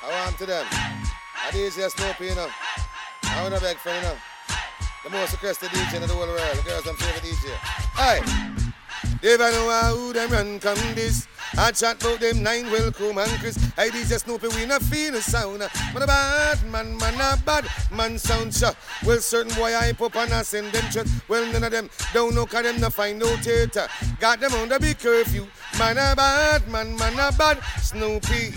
I want to them. I the easiest Snoopy, you know. I want to beg for you know. The most requested DJ in the whole world. The girls, I'm favorite DJ. Hey! They never know who them run come this. I chat about them nine welcome and Chris. I DJ Snoopy, we not feel the sound. Man a bad man, man a bad man sound shot. Well, certain boy I pop and I send them shot. Well, none of them don't know cause them no find no theater. Got them on the big curfew. Man a bad man, man a bad Snoopy.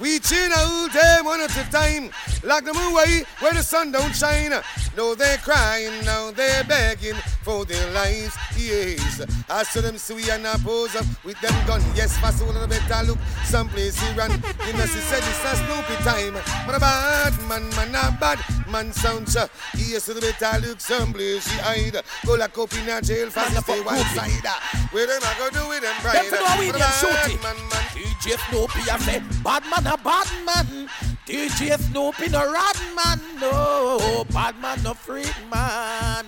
We tune all day, one at a time. Lock them away where the sun don't shine. No, they're crying, now they're begging for their lives. Yes, I saw them see and I pose up with them gun. Yes, fast a little bit I look someplace he run. You know, she said it's a Snoopy time. Man a bad man, man a bad man sound sir. Uh, yes, a little bit I look someplace she hide. Go like up in a jail fast stay one side. Where them I go do with them pride. Them know we them bad it. man, man. DJ Snoopy I say, bad man a bad man. DJ Snoopy no rad man, no. Bad man no freak man.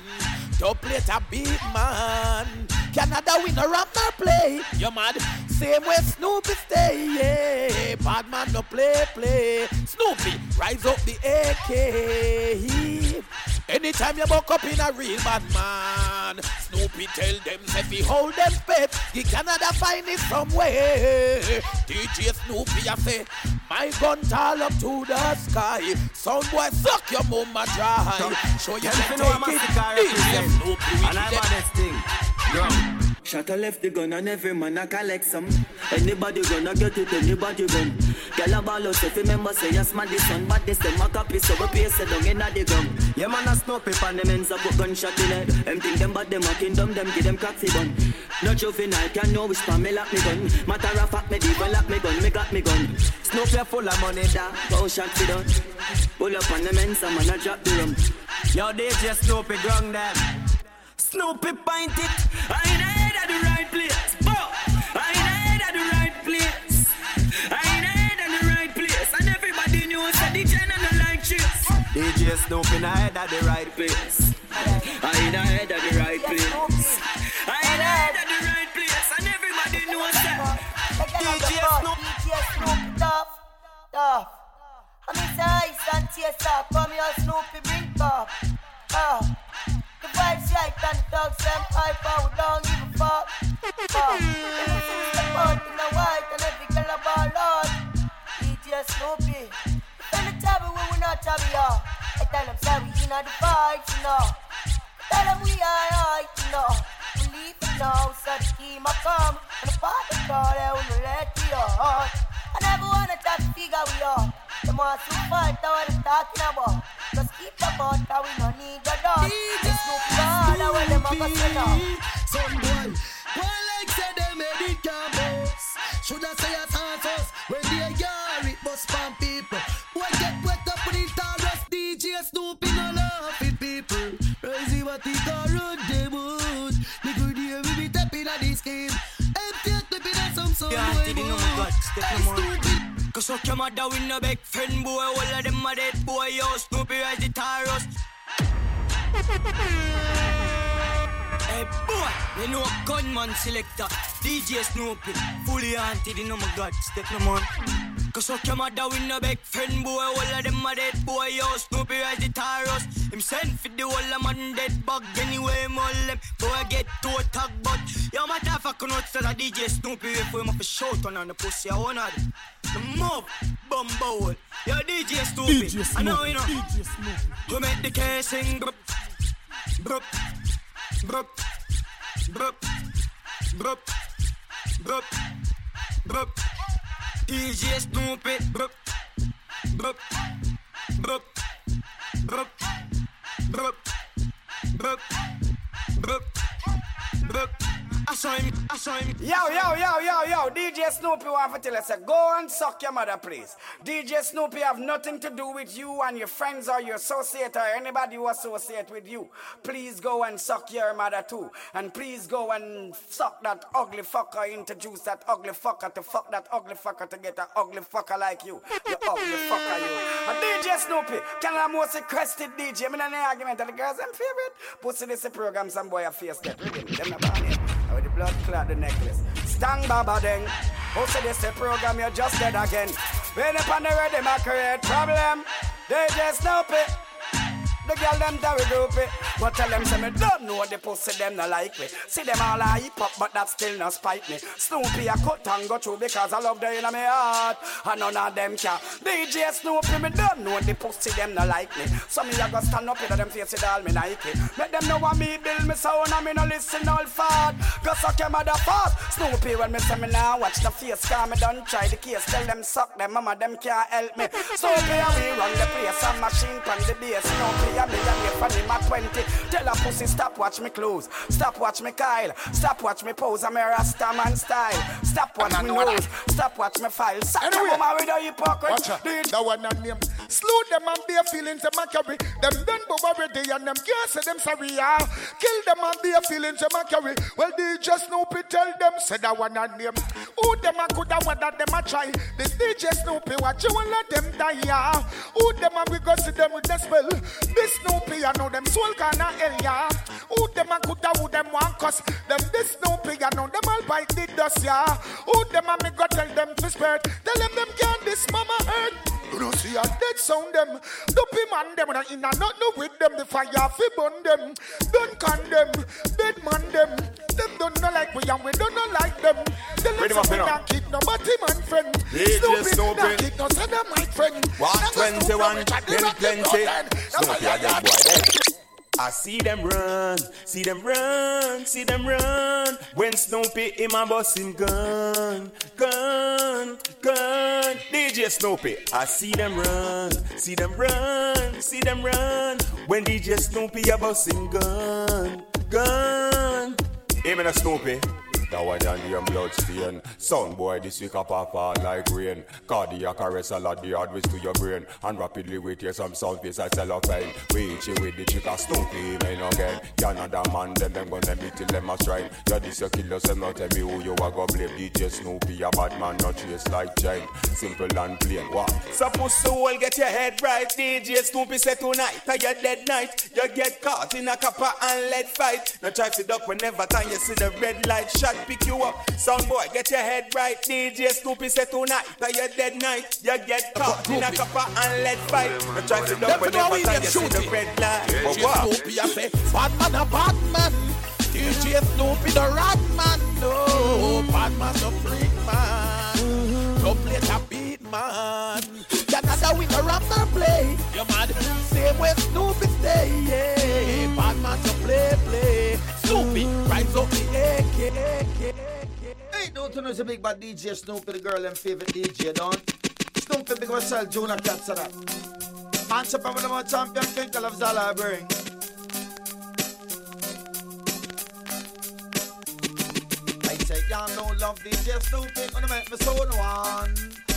Don't play a beat man. Canada win a rap no play. You mad? Same way Snoopy stay, yeah. Bad man no play, play. Snoopy, rise up the AK. Anytime you buck up in a real bad man, Snoopy tell them if he hold them pet, he Canada find it somewhere. DJ Snoopy I say, my gun tall up to the sky. Sound boy suck your mama dry. Show you can know I'm a take it. DJ. Snoopy And I wicked. baddest thing. Yo. Shot a left the gun and every man a collect some. Anybody gonna get it, anybody gun. Girl a ball out if you remember say yes man this one, but this them a copy so we paste it down inna the gun. Yeah man a snow paper and them ends up put gunshot in it. Them think them bad them a kingdom, them give them cocky bun. No juvenile can know which pan me lock me gun. Matter of fact me even lock me gun, me got me gun. Snow paper full of money da, go shot fi done. Pull up on them ends and man a drop the rum. Yo, DJ Snoopy grung them. Snoopy point it. I ain't head at the right place. Oh, I ain't head at the right place. I ain't head at the right place. And everybody knows that the gen and the like chips. DJ Snoopy na head at the right place. I ain't head at the right place. I ain't head at the right place. And everybody knows that. DJ Snoop, DJ Snoop, tough, tough. I miss ice and tears up. Come here, Snoopy, bring top. Ah, the vibes right and the dogs them hype out. Don't give a fuck. Ah, you see step out in the white and every girl a ball out. DJ Snoopy. If any tabby we we not tabby yeah. I tell them say we in the vibes, you know. Tell them we are right, you know. Believe it now, so the team a come. And the party call, they will let you out. I never wanna try to figure we are. The more fight, I what I'm talking about. Support that we no need your dog. This no them a go set up. Some boy, boy like say they made it. Should I say as half us when they yard it must spam people. Boy get wet up in the all DJ Snoop in a laughing people. Crazy what it all run they The good year we be tapping at this game. Empty clipping at some some way. Yeah, I didn't know my God. Step no more. Cause suck your mother with no big friend boy. All of them are dead boy. Yo, Snoopy rise the Taurus. Hey boy, you know gunman selector, DJ Snoopy, fully haunted, you know my God, step no man. Cause suck your mother with no big friend boy, all of them are dead boy, yo, Snoopy rise the Taurus. Him send for the whole of man dead bug, anyway, him all them, boy get to a tag, but yo, fucking out to the DJ Snoopy, if we have a shout on on the pussy, I wanna the move, bumbo, yo, DJ Snoopy, I know, you know, we make the case sing, brup, brup, brup, brup, brup, brup, brup, DJ Snoopy, brup, brup, brup, brup, brup, brup, brup, brup. I I. Yo, yo, yo, yo, yo, DJ Snoopy want to tell us, uh, go and suck your mother, please. DJ Snoopy have nothing to do with you and your friends or your associate or anybody who associate with you. Please go and suck your mother too. And please go and suck that ugly fucker, introduce that ugly fucker to fuck that ugly fucker to get an ugly fucker like you. You ugly fucker, you. And DJ Snoopy, can I most requested DJ? I'm in an argument of the girls, I'm favorite. Pussy this a program, some boy a face that. With the blood clot the necklace. Stang Baba then. Who said this a program you just dead again? When up on the them a create problem. They just Snoopy. The girl them group it. But tell them say me don't know the pussy them no like me. See them all a hip hop, but that still no spite me. Snoopy a cut and go through because I love the in my heart. And none of them can. DJ Snoopy me don't know the pussy them no like me. So me a go stand up in them face with all me Nike. Make them know what me build me sound and me no listen all fast. Go suck your mother fast. Snoopy when me say me now watch the face. Cause me don't try the case. Tell them suck them mama them can't help me. Snoopy and we run the place and machine pan the bass. Snoopy a millionaire for him at 20. Tell a pussy stop watch me clothes, stop watch me Kyle, stop watch me pose. I'm a Rasta man style. Stop watch me nose, stop watch me file. Suck Anyway. anyway. mama with a hypocrite. Watch out. That one not name. Slew them and bare feelings them a carry. Them done but already and them can't say them sorry. Yeah. Kill them and bare feelings them a carry. Well, DJ Snoopy tell them say that one not name. Who them a good and what that them a try. This DJ Snoopy watch you and let them die. Yeah. Who them a we go see them with the spell. This Snoopy I know them soul gonna hell. Yeah. Who them a good and who them want cause them this Snoopy I know them all bite the dust. Yeah. Who them a me go tell them to spirit. Tell them them can't this mama hurt. You don't see a dead sound them. Dopey man them and in a nothing with them. The fire fi burn them. Don't condemn. Dead man them. Them don't know like we and we don't know like them. Tell them Ready, say my we friend? not kick no body man friend. Snoopy. not kick no son of my friend. What? Now go Snoopy 21, with a then plenty. blood then. That's Snoopy a dead boy. I see them run, see them run, see them run. When Snoopy in my bus him gun, gun, gun. DJ Snoopy, I see them run, see them run, see them run. When DJ Snoopy a bus him gun, gun. Him and a Snoopy. One and the blood stain. Son boy, this week up fall like rain. Cardiac arrest a lot the hard ways to your brain. And rapidly wait here some sound face I sell a pain. We you with the chick a Snoopy man again. You another man, then them gonna beat till them a strike. You this your killer, so now tell me who you are gonna blame. DJ Snoopy, a bad man, not chase like chain. Simple and plain. What? Suppose to all get your head right. DJ Snoopy say tonight, a your dead night. You get caught in a copper and lead fight. Now try to duck whenever time you see the red light shot pick you up. Sound boy, get your head right. DJ Snoopy say tonight, a your dead night. You get caught in a copper and lead fight. Now try to duck Them know whenever we time get you see the red light. But DJ what? Snoopy I say, bad man a bad man. DJ Snoopy the rat man, no. Bad man the freak man. Don't play a beat man. Canada with a rapper play. You mad? Same way Snoopy stay, yeah. Bad man to play, play. Snoopy, rise up the AK. Hey, don't you know it's a big bad DJ Snoopy, the girl and favorite DJ, don't? Snoopy big myself, Jonah Cats of that. Answer from the more champion, think I love Zala bring. I say, y'all don't love DJ Snoopy, gonna make me so one.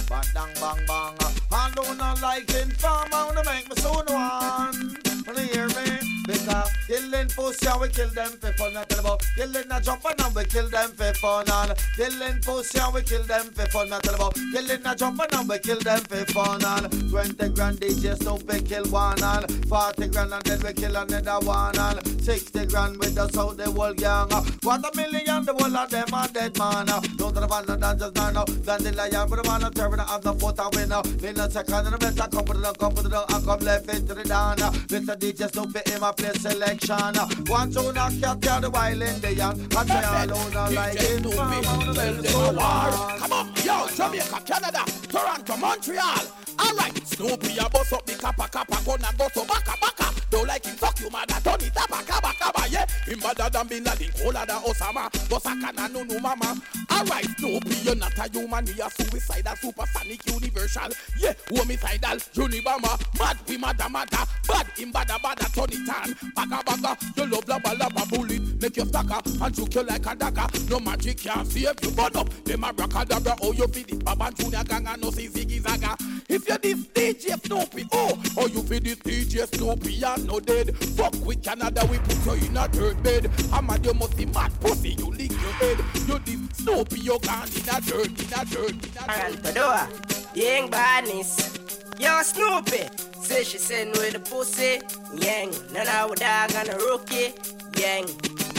Bang, bang, bang, bang. I don't like informer, gonna make me so one. Wanna hear me? Because killing pussy, and we kill them for fun. I tell about killing a jumper, and we kill them for fun. And killing pussy, and we kill them for fun. I tell about killing a jumper, and we kill them for fun. And 20 grand DJ Snoopy kill one. And 40 grand, and then we kill another one. And 60 grand with us out the whole gang. What a million, the whole of them are dead man. Don't the man, and just now. Then the lion, but the man, turn of the foot, and winner. In a second, the better come for the come for the come left into the down. Mr. DJ Snoopy in my place selection. One two knock cat down the wild Indian. I say all over like DJ in Snoopy, tell them a war. Come on, yo, Jamaica, Canada, Toronto, Montreal. All right, Snoopy a bust up the kappa kappa gonna go to baka baka. Don't like him fuck you mother, turn it up baka baka yeah. Him better than Bin Laden, colder than Osama. Bosaka na no no mama. All right, Snoopy, you're not a human, you're suicidal, supersonic, universal. Yeah, homicidal, unibama, mad we mada mada, bad him bada bada, turn it on. Baka baka, you love lava lava bullet, make you stacker and shoot you like a dagger. No magic can save you, burn up. Them a bracadabra, oh you feel it, Baba Junior gang and no see Ziggy Zaga. If you this DJ Snoopy, oh, oh you feel this DJ Snoopy, no dead. Fuck with Canada, we put you in a dirt bed. I'm a you must be mad pussy, you lick your head. You this Snoopy, you gone in a dirt, in a dirt, in a dirt. Alphadoa, Yang Badness. Yo, Snoopy. Say she sitting with the pussy. Yang, none of dog and a rookie. Yang,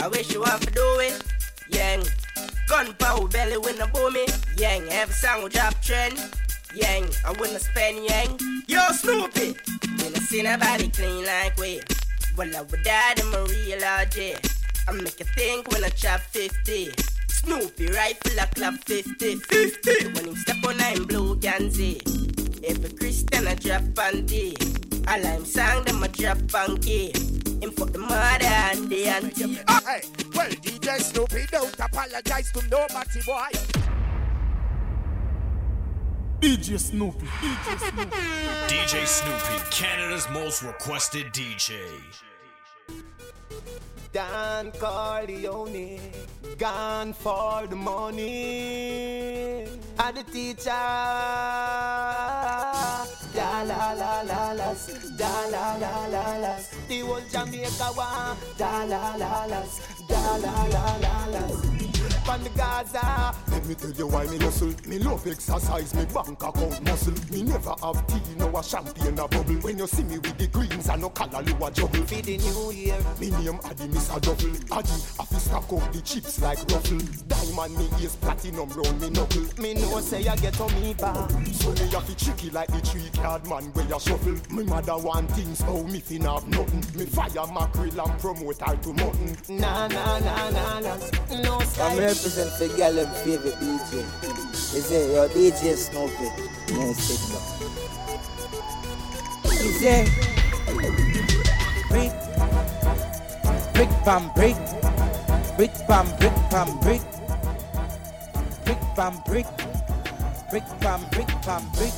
I wish you want to do it. Yang, gun power belly when the boomy. Yang, every song will drop trend. Yang. I wanna spend yang. Yo, Snoopy. When I see nobody clean like we. Well, I would die to my real RJ. I make you think when I chop 50. Snoopy rifle a clap 50. 50. When him step on I'm blue Ganzi. Every Christian I drop panty. All I'm sang them a drop panky. Him fuck the mother and the auntie. Hey, well, DJ Snoopy don't apologize to nobody, boy. DJ Snoopy. DJ Snoopy. DJ Snoopy, Canada's most requested DJ. Don Corleone, gone for the money. And the teacher, da la la la la, da la la la la. The whole Jamaica one, da la la la, da la la la la from the Gaza. Let me tell you why me hustle. Me love exercise, me bank account muscle. Me never have tea, no a champagne a bubble. When you see me with the greens and no color, you a juggle. For the new year, me name Addy Miss a double. Addy, I fi stack up the chips like ruffle. Diamond me ears platinum round me knuckle. Me know say I get on me back. So me have fi tricky like the tree card man where you shuffle. Me mother want things, oh me fin have nothing. Me fire mackerel and promote her to mutton. Nah nah nah nah nah. No sky represent the girl and favorite DJ. Is it your DJ Snoopy? No signal. Is it brick, brick pam brick, brick pam brick pam brick, brick pam brick, brick pam brick pam brick.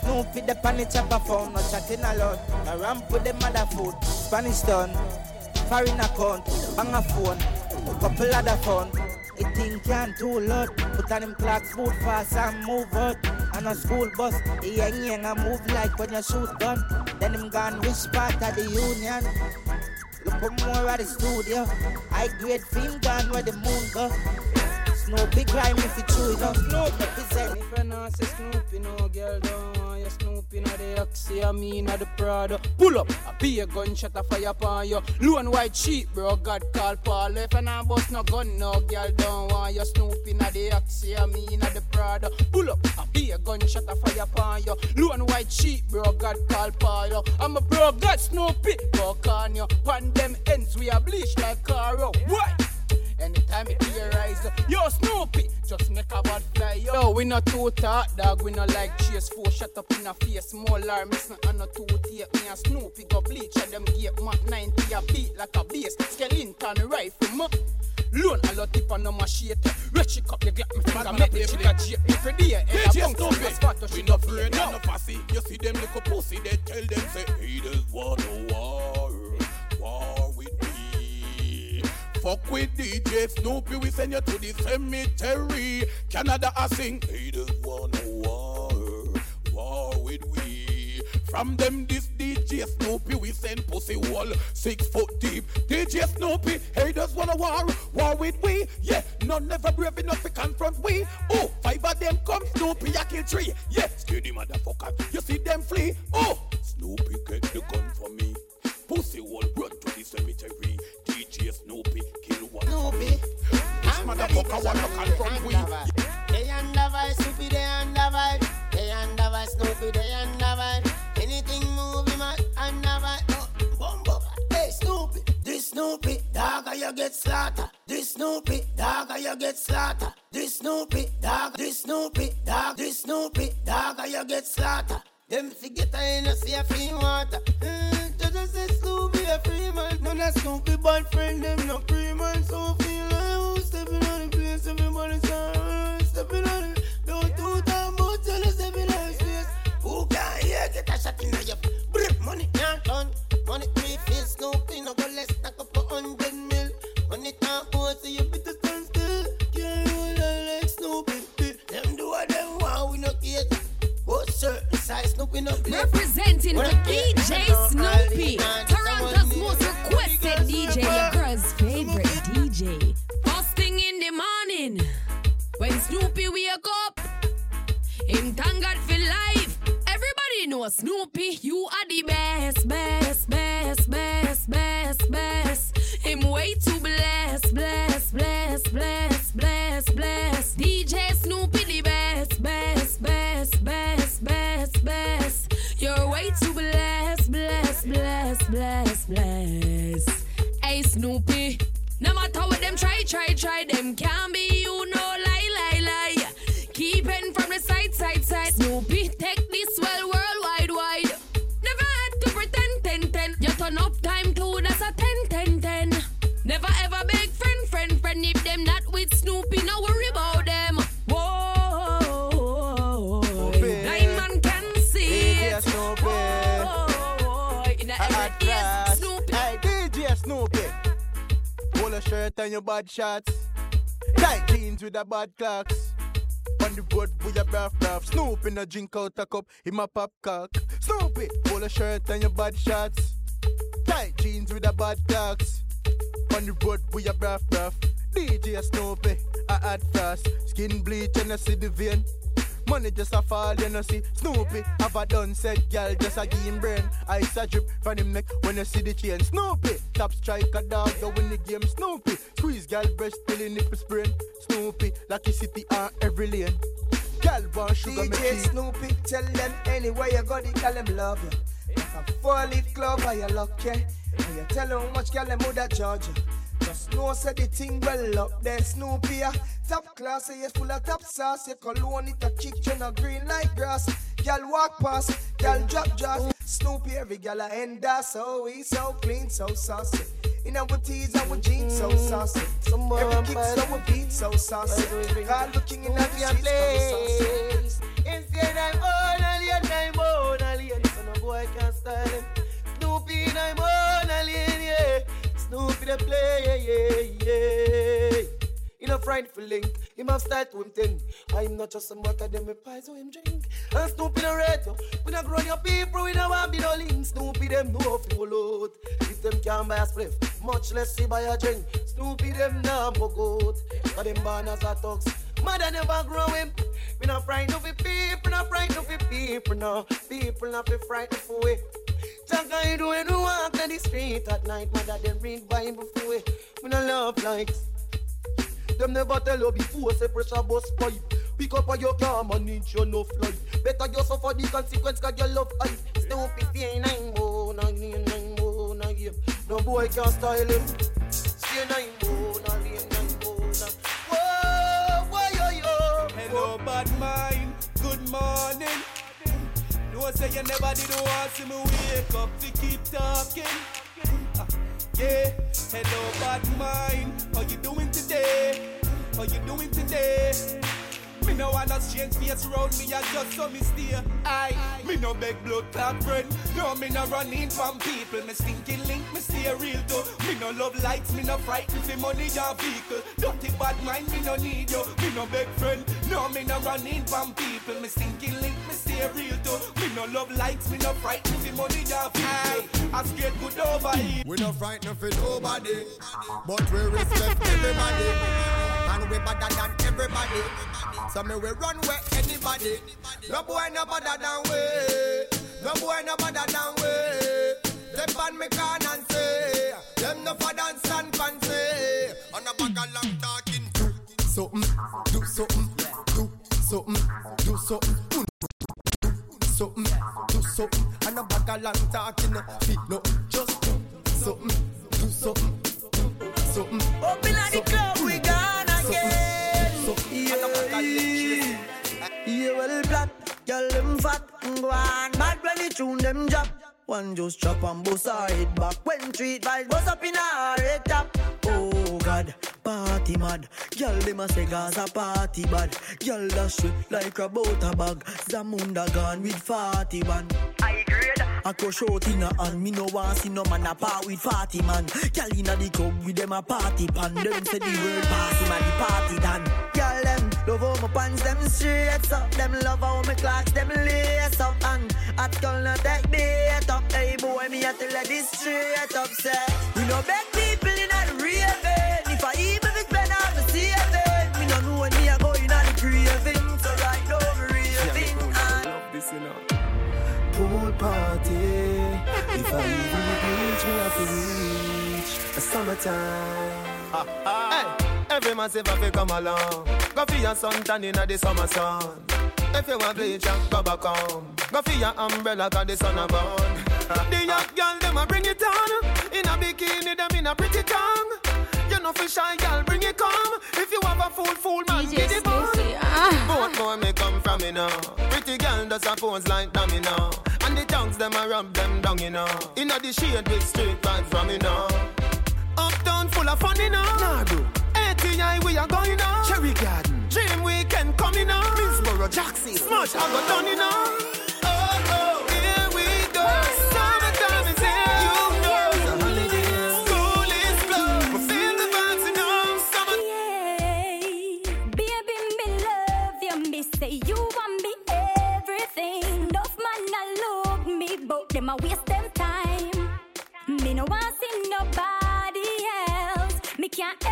Snoopy the pan chopper phone, no chatting a lot. A ramp with the mother food, Spanish town, foreign account, bang a phone, couple other phone. It think can too loud. Put on him clocks, boot fast and move out. On a school bus, he yang yang and move like when you shoot gun. Then him gone which part of the union? Look for more at the studio. I grade film gone where the moon go. Snoopy crime if you chew it up. Snoopy represent. If you not say Snoopy, no girl don't want you. Snoopy the Oxy, I mean not the Prada. Pull up, I be a gunshot a fire upon you. Low white cheap, bro. God call Paul. If you not bust no gun, no girl don't want you. Snoopy not the Oxy, I mean not the Prada. Pull up, I be a gunshot a fire upon you. Low white cheap, bro. God call Paul. I'm a bro, God Snoopy. Walk on you. Pan them ends, we are bleached like Caro. What? Anytime it rise, yo Snoopy, just make a bad fly. Yo, yo we not too talk, dog. We not like chase four shut up in a face. Small arm, miss and not too tape. Me and Snoopy go bleach and them get Mac 90 a beat like a bass. Skeleton rifle, ma. Loan a lot tip on no machete. Rich up your glass, me finger make the chica jape. Every day, and I bounce to the spot, she not afraid, no fussy. You see them little pussy, they tell them say, haters want a war, war Fuck with DJ Snoopy, we send you to the cemetery. Canada, I sing. Haters wanna war, war with we. From them, this DJ Snoopy, we send pussy wall six foot deep. DJ Snoopy, haters wanna war, war with we. Yeah, none never brave enough to confront we. Oh, five of them come, Snoopy, I kill three. Yeah, scary motherfucker, you see them flee. Oh, Snoopy, get the gun for me. Pussy wall run to the cemetery. DJ Snoopy, kill one. Snoopy. This motherfucker want to confront we. They under vibe, Snoopy, they under vibe. They under vibe, Snoopy, they under vibe. Anything moving, man, under vibe. Bumbo. Hey, Snoopy. This Snoopy, dog, you get slaughter. This Snoopy, dog, you get slaughter. This Snoopy, dog, this Snoopy, dog, this Snoopy, dog, you get slaughter. Them forget I ain't no see a free water. Mm, just say Snoopy a free man. None of Snoopy bad friend, them no free man. So feel like who's stepping on the place, everybody say, stepping on it. Don't do that much, tell us stepping on face. Who can hear, get a shot in your Brip money can't done. Money Representing the DJ Snoopy, Toronto's most requested DJ, your girl's favorite DJ. First thing in the morning, when Snoopy wake up, him thank God for life. Everybody knows Snoopy, bad shots. Tight jeans with a bad clocks. On the road with your breath breath. Snoopy no drink out a cup in my pop cock. Snoopy, pull a shirt and your bad shots. Tight jeans with a bad clocks. On the road with your breath breath. DJ Snoopy, I add fast. Skin bleach and I see the vein. Money just a fall, you know see Snoopy, have a done said gal just a him brain Ice a drip from him neck when you see the chain Snoopy, top striker dog, go win the game Snoopy, squeeze gal breast till the nipple sprain Snoopy, lucky city on every lane Gal want sugar DJ it Snoopy, tell them anywhere you go, they tell them love you. Like a four-leaf clover, you lucky. And you tell them how much girl them woulda judge you. Just know say the thing well up there, Snoopy. ah. Top class, yes, full of top sauce. Your cologne it a kick you no green like grass. Girl walk past, girl drop jaws. Snoopy, every girl a end that so we so clean, so saucy. In our tees, our jeans so saucy. Every kick so we beat so saucy. Girl looking in at the streets, so saucy. Instead I'm on alien, I'm on alien So no boy can style him Snoopy, I'm on Snoopy the play, yeah, yeah In a frightful link, he must start to him thing I'm not just some water, them me pies so him drink. And Snoopy the red, yo. We not grown your people, we not want be no link. Snoopy them know full out If them can't buy a spliff, much less see buy a drink. Snoopy them nah go goat Cause them born as a thugs Mother never grow him. We not frightened of the people, not frightened of the people, no. People not be frightened for we. Jack I do when we walk on the street at night. Mother them read Bible for we. We not love likes. Them never tell you before say pressure bus pipe. Pick up on your car, man, need you no fly. Better you suffer the consequence cause you love hype. Snoopy fear nine more, nine nine nine more, nine game. No boy can style him. Say nine more, nine nine nine more, nine. Whoa, whoa, yo, yo. Hello, bad mind. Good morning. No say you never did want see me wake up to keep talking. Ah, yeah. Hello, bad mind. How you doing today? How you doing today? Me no want no strange face around me, I just saw me steer. Aye, me no beg blood clot friend. No, me no run in from people. Me stinking link, me stay real though. Me no love lights, me no frightened for money or vehicle. Dirty bad mind, me no need you. Me no beg friend. No, me no run in from people. Me stinking link, me stay real though. Me no love lights, me no frightened for money or vehicle. I scared good over here. We no frightened for nobody, but we respect everybody, and we better than everybody. So me we run where anybody. No boy no better than we. No boy no better than we. Step on me can and say, them no for dance and fancy. On a bag of long talking. Do something, do something, do something, do something. Something, do something, and a bag of long talking. Feet no, just do something, well, black, girl, them fat, go on. Bad when you tune them drop. One just chop and bust her head back. When treat vibes bust up in her head top. Oh God, party mad. Girl, them a say Gaza party bad. Girl, that shit like a butter bag. Zamunda gone with 41. I grade. I go short in a hand. Me no want see no man a part with 40 man. Girl inna the club with them a party pan. Them say the word party man, the party done. Girl, love how my pants them straight up. Them love how my clocks them lace up. And at girl no take bait up. Hey boy, me a tell you this straight up. Say we no beg people in a raving. If I even if I spend all my saving, me no know when me a go in a the craving. So right now me raving and love this, you know. Pool party. If I even reach, me have to reach the summertime. Hey, every man say fi come along. Go for your sun tan inna the summer sun. If you want bleach, go back home. Go for your umbrella, cause the sun a burn. The young girl, them a bring it on. In a bikini, them in a pretty tongue. You know for shy girl, bring it come. If you have a fool, fool man, DJ get it on. Smoothie, ah. Both more may come from me now. Pretty girl does a pose like dummy now. And the tongues them a rub them down, you know. Inna the shade with straight vibes from me now. Uptown full of fun, you know. Nah, bro. ATI we are going now. Cherry Garden. Dream weekend coming now. Middlesboro, Jackson. Smash, I got done, you know. Oh, oh, here we go. Summertime is here, you know. It's a holiday. School is closed. We feel the vibes, you. Summer. Baby, me love you. Me say you want me everything. Enough man a look me, but them a waste them time. Me no want see nobody else. Me can't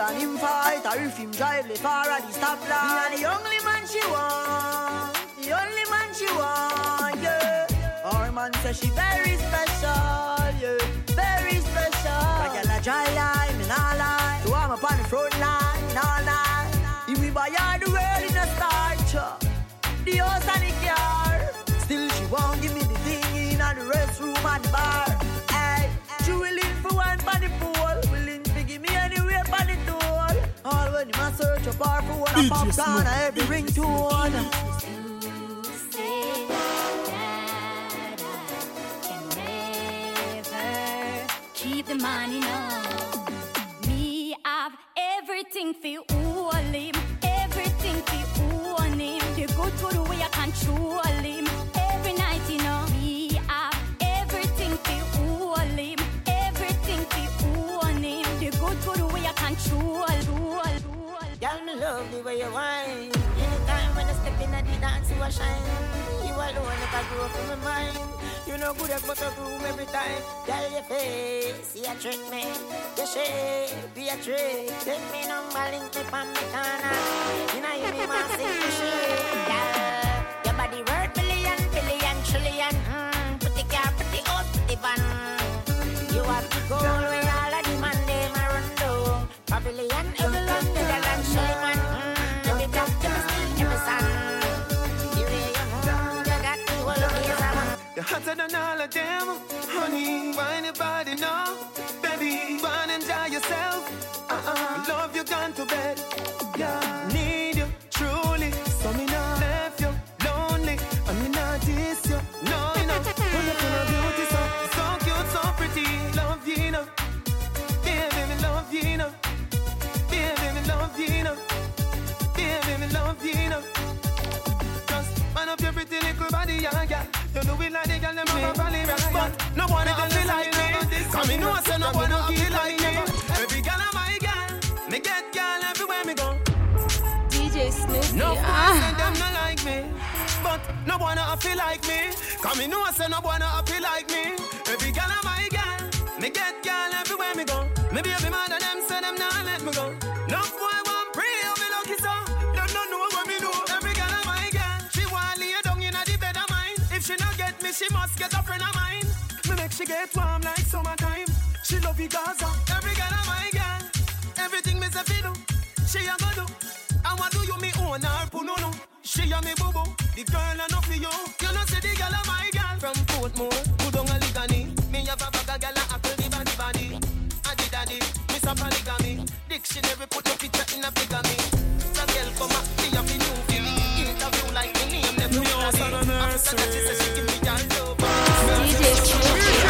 and him fight or if him drive the far at the. Me and the only man she want, the only man she want, yeah. Our man say she very special, yeah, very special. Like a la All when you must search a bar for one, a DJ popcorn, Smoke. a every ringtone. Keep the money now. Me have everything for all him, everything for own him. The good good way I control the way you whine. Anytime when I step in at the dance, you a shine. You alone, if I grow in my mind. You know good as but a room every time. Girl, your face, you trick me. Your shape, be a trick. Take me number, link me on me corner. You know you me want sing hotter than all of them, honey. Why your body now, baby? Run and enjoy yourself. Uh-uh. Love you gone to bed. Yeah, need you truly. So me not left you lonely. I mean not this you. No, you know. Pull up a beauty so so cute, so pretty. Love you, know. Baby, love you, know. Baby, love you, know. Baby, love you, know. Man your pretty little body, yeah, yeah. You do it like the girl them have a valley right. But no one else feel like me. Come me know say no one else feel like me. Every girl am my girl. Me get girl everywhere me go. DJ Snoopy. No ah. one say them not like me. But no one else feel like me. Come me know I say no one else feel like me. Every girl am my girl. Me get girl everywhere me go. Me baby mother them say them not let me go. She must get a friend of mine. Me make she get warm like summertime. She love you Gaza. Every girl am my girl. Everything me say fi do, she a go do. I want do you me own her pununu. She a me boo. The girl enough for you. You know say the girl a my girl. From Portmore, put on a ligani. Me have a bag of girl a apple the body body. Addy daddy, miss a polygamy. Dictionary put your picture in a bigamy. So girl come up, me have a new for me. Interview like me name Me no house on a After that she say she give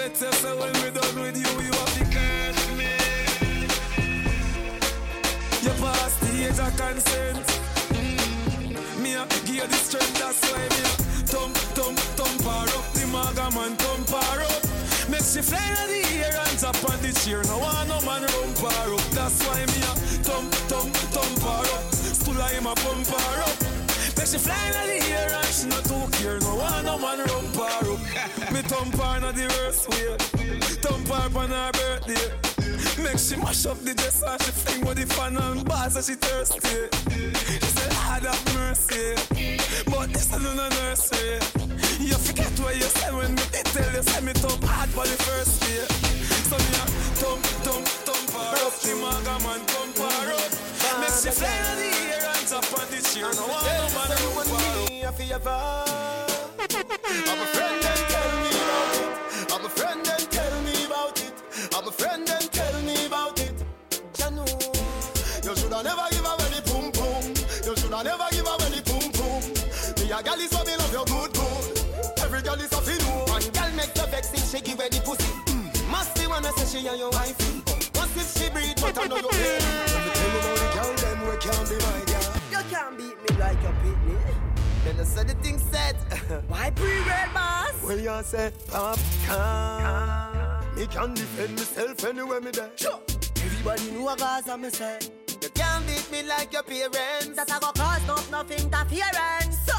Better say when we're done with you, you have to catch me. You pass the age of consent. Mm. Me a give you the strength, that's why me thump, thump, thump her up. The maga man thump her up. Make she fly in the air and tap on the chair. No one no man rump her up. That's why me a thump, thump, thump her up. School I am a pump her up. Make she fly in the air and she not too care. No one no man rump her up. Me thump her in the worst way. Thump her on her birthday. Make she mash up the dress and she fling with the fan and bars and she thirsty. She said, Lord have mercy. But this is no nursery. You forget what you said when me did tell you, say me thump hard for the first day. So me a thump, thump, thump her up. The maga man thump her up. Make she fly in the air tap on the chair. No one no man her up. I'm a friend and tell me about it. I'm a friend and tell me about it. I'm a friend and tell me about it. Janu, you shoulda never give away the boom boom. You shoulda never give away the boom boom. Me a gal is what me love you good good. Every gal is a fin One gal make you vex if she give away the pussy. Mm. Must be wanna say she and your wife. Once if she breathe, but I know you. Let me tell you about the gal them we can't be my like a pitney. Then I said the thing said. Why pre-red boss? Well, you say popcorn. Me can defend myself anywhere me there. Sure. Everybody know I Gaza me say. You can't beat me like your parents. That I go cause up nothing interference. So,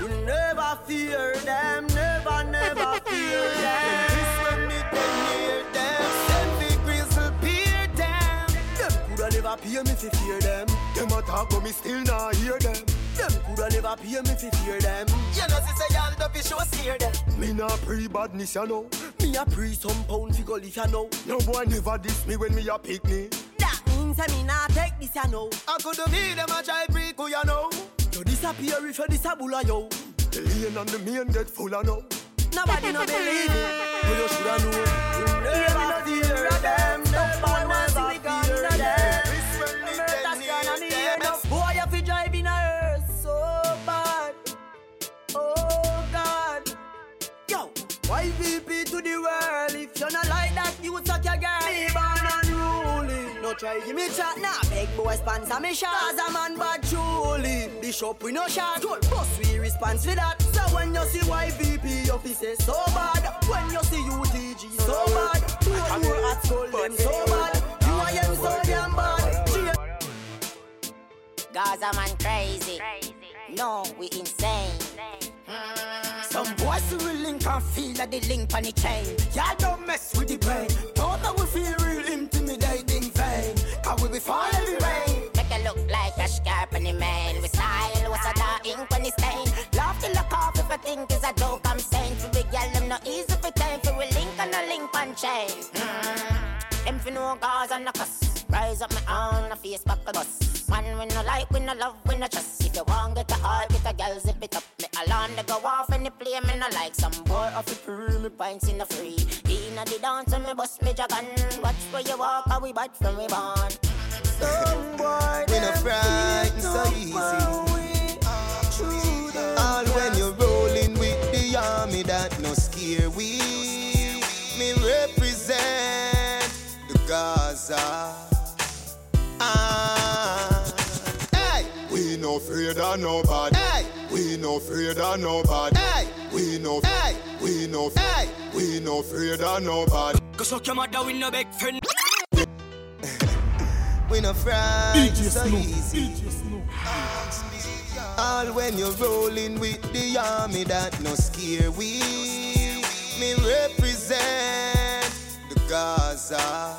you never fear them, never, never fear them. This when me tell near them. Send the grizzle peer them. Them coulda never pay me fi fear them. Them a talk but me still not hear them. Them coulda never pay me fi fear them. You know say y'all don't be sure scare them. Me not pre badness you know. Me a pre some pound figure if you know. No boy never diss me when me a pick me. That means that me not take this you know. I coulda be them a try pre ku you know. You disappear if you disable yo. The lane and the main get full of know. Nobody no believe it, but you shoulda know. You never fear them, No never, never fear them. Boy, you fi drive Oh God, yo, why VP to the world if you're not like that? You suck your girl. Me born unruly. No try give me chat now. Nah, big boy sponsor me shot. Cause a man bad truly. Bishop we no shot. Good boss we response for that. So when you see YVP your fi say so bad. When you see UTG so bad. When you at school them so bad. You are them so damn bad. Gaza man crazy. No, we insane. Some boys will link and feel that they link on the chain. Y'all don't mess with the brain. Don't we feel real intimidating vain. Cause we be fall every rain. Make it look like a scarp on the man. We style what's a dark ink when it's stain. Love to look off if I think it's a joke. I'm saying to big girl, them not easy for time. For we link and a link on chain. Mm. Them for no cause and no cuss. Rise up my own, a face back a bus. Man, we no like, we no love, we no trust. If you want get a Me alarm, they go off and they play me no like. Some boy off the pre, me pints in the free. Inna the dance, and me bust me dragon. Watch where you walk, how we bad from we born. Some boy, We no frightened so easy. All when you're rolling with the army that no scare we. Me represent the Gaza. Ah, hey, we no afraid of nobody. Hey, we no afraid of nobody. Hey, we no, hey, we no, hey, we no afraid of nobody. Cause suck your mother with no big friend. We no frightened so easy. All when you're rolling with the army that no scare we. Me represent the Gaza.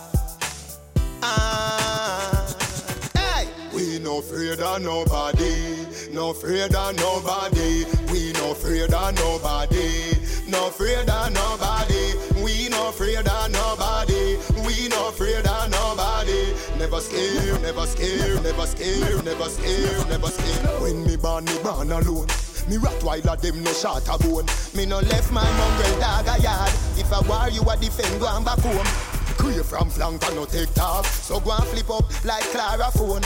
Ah, hey, we no afraid of nobody, no afraid of nobody. We no afraid of nobody, no afraid of nobody. We no afraid of nobody, we no afraid of nobody. Never scared, never scared, never scared, never scared, never scared. When me born, me born alone. Me Rottweiler them no shot a bone. Me no left my mongrel dog a yard. If I war you a defend, go and back home. Crave from flank and no take talk. So go and flip up like Clara phone.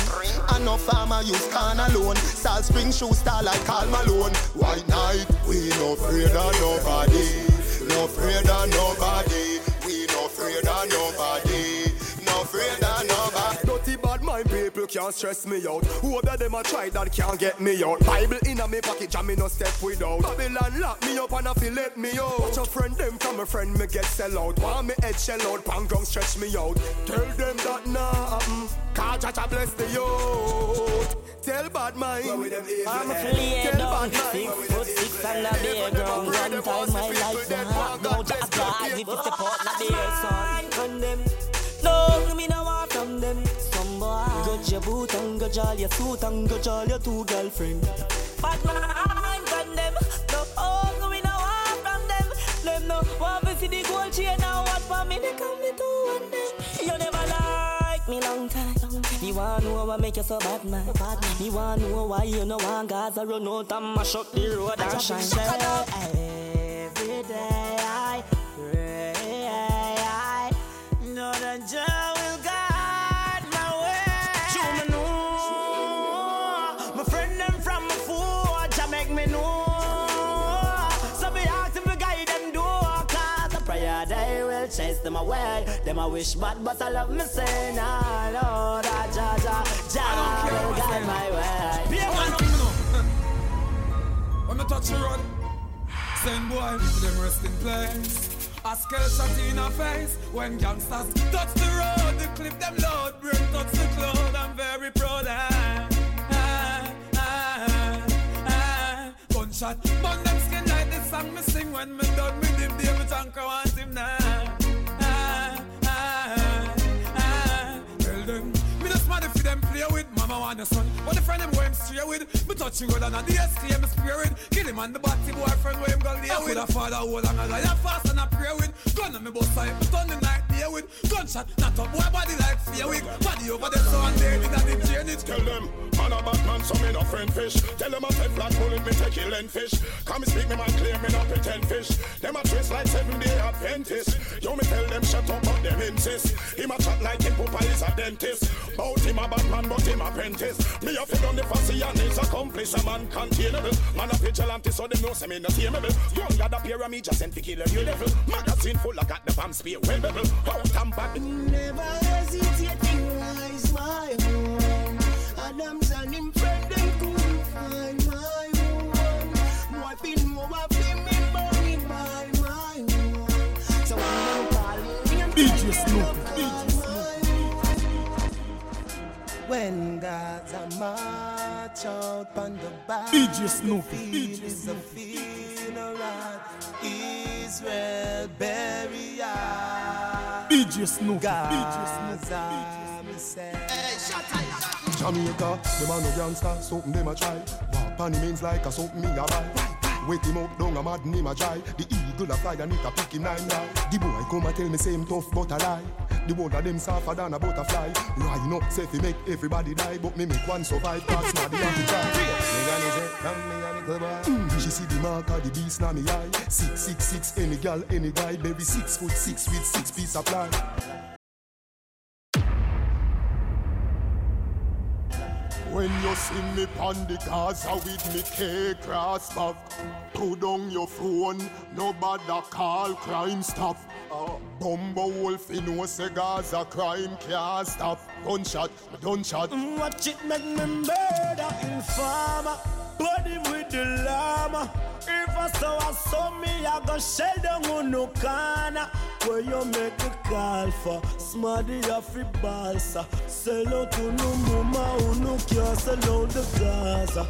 And no farmer use can alone. Salt spring shoe star like Karl Malone. White night, we no afraid of nobody. No afraid of nobody. We no afraid of nobody. No afraid can't stress me out. Who of them a try that can't get me out? Bible in a me pocket, jam me no step without. Babylon lock me up and I feel let me out. Watch a friend them from a friend me get sell out. Want me head shell out, pan ground stretch me out. Tell them that nah. Cause Jah bless the youth. Tell bad mind. I'm a flea down, six foot six and a bare ground. One time my life down. No just guys if step out na bare son. Condemn. No, me no want from them. Some boy. Go your boot and go jol your suit and go jol your two girlfriend. Bad man condemn. No, oh, me no want from them. Them no want to see the gold chain now. What for me they come me to one day. You never like me long time. You wanna know what make you so bad man? You wanna know why you no want Gaza run out and mash up the road and shine Every day I pray, chase them away. Them I wish bad, but I love me say, nah, no, that Jah Jah Jah will guide my way. Be a man you know. When I touch the road, same boy them resting place. A skull shot in her face when gangsters touch the road. The clip them load, brain touch the cloud. I'm very proud. Ah, ah, ah, ah. Gunshot, burn them skin like the song me sing when me done with him. David Anchor want him now. Mama want a son. But the friend them go him stray with, me touching with and the ST me spray with. Kill him and the body boyfriend where him go lay with. A father hold on as I am fast and I pray with. Gun on me bust side, turn the night day with. Gunshot, not up boy body like fear wig. Body over there so and dead in the chain it. Tell them, man a bad man, so me no friend fish. Tell them I take flat bullet, me take kill and fish. Come and speak me man clear, me not pretend fish. Them a trace like seven day Adventist. Yo me tell them shut up, but them insist. Him a chat like him papa is a dentist. Bout him a bad man, but him apprentice. Me a fit on the fussy and his accomplice. A man containable, man a vigilante, so them know say me no tameable. Young got a pyramid, just sent to kill a new level. Magazine full, I got the bomb spear, well. Out and back. Never hesitate to rise my own. Adams and him friend them couldn't find my own. Boy, been him in money by my own. So when them call me, I'm DJ Snoop, DJ When God's a march out on the back, DJ Snoopy, DJ is a feel alright. Israel burial. DJ Snoopy, Gaza, me say. Jamaica, them a no gangster, something them a try. Walk on him means like a something me a buy. Wake him up, down a mad him a dry. The eagle a fly and it a pick him nine lie. The boy come and tell me same tough but a lie. The word of them softer than a butterfly. Line up, say fi make everybody die, but me make one survive. Cause not the happy Mm, she see the mark of the beast na me eye. Six, six, six, any gal, any guy, baby six foot six with six piece of ply. When you see me pon the Gaza with me K-cross back Put down your phone, nobody call crime stop uh, Bumbo Wolf, you know say Gaza crime can't stop. Gunshot, gunshot. Watch it make me murder informer. Body with the llama. If I saw I saw me, I go shell down on no corner. Where you make a call for Smarty off the balsa. Sell out to no mama who no care sell out the Gaza.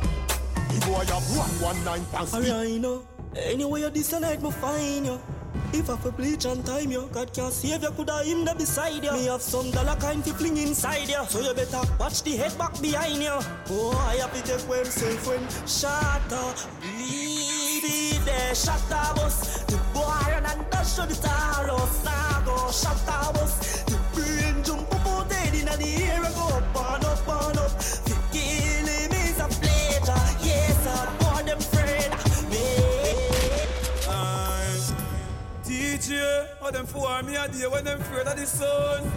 The boy have one one nine pants Alright, know. Anyway, you night, me find you. If I for bleach and time you, God can't save you, coulda him there beside you. Me have some dollar kind to fling inside you, so you better watch the head back behind you. Oh, I have to take when safe when shatter. Leave there, shatter bus. The boy and dash to the taros. Now go shatter bus. The or them for me a day when them afraid of the sun.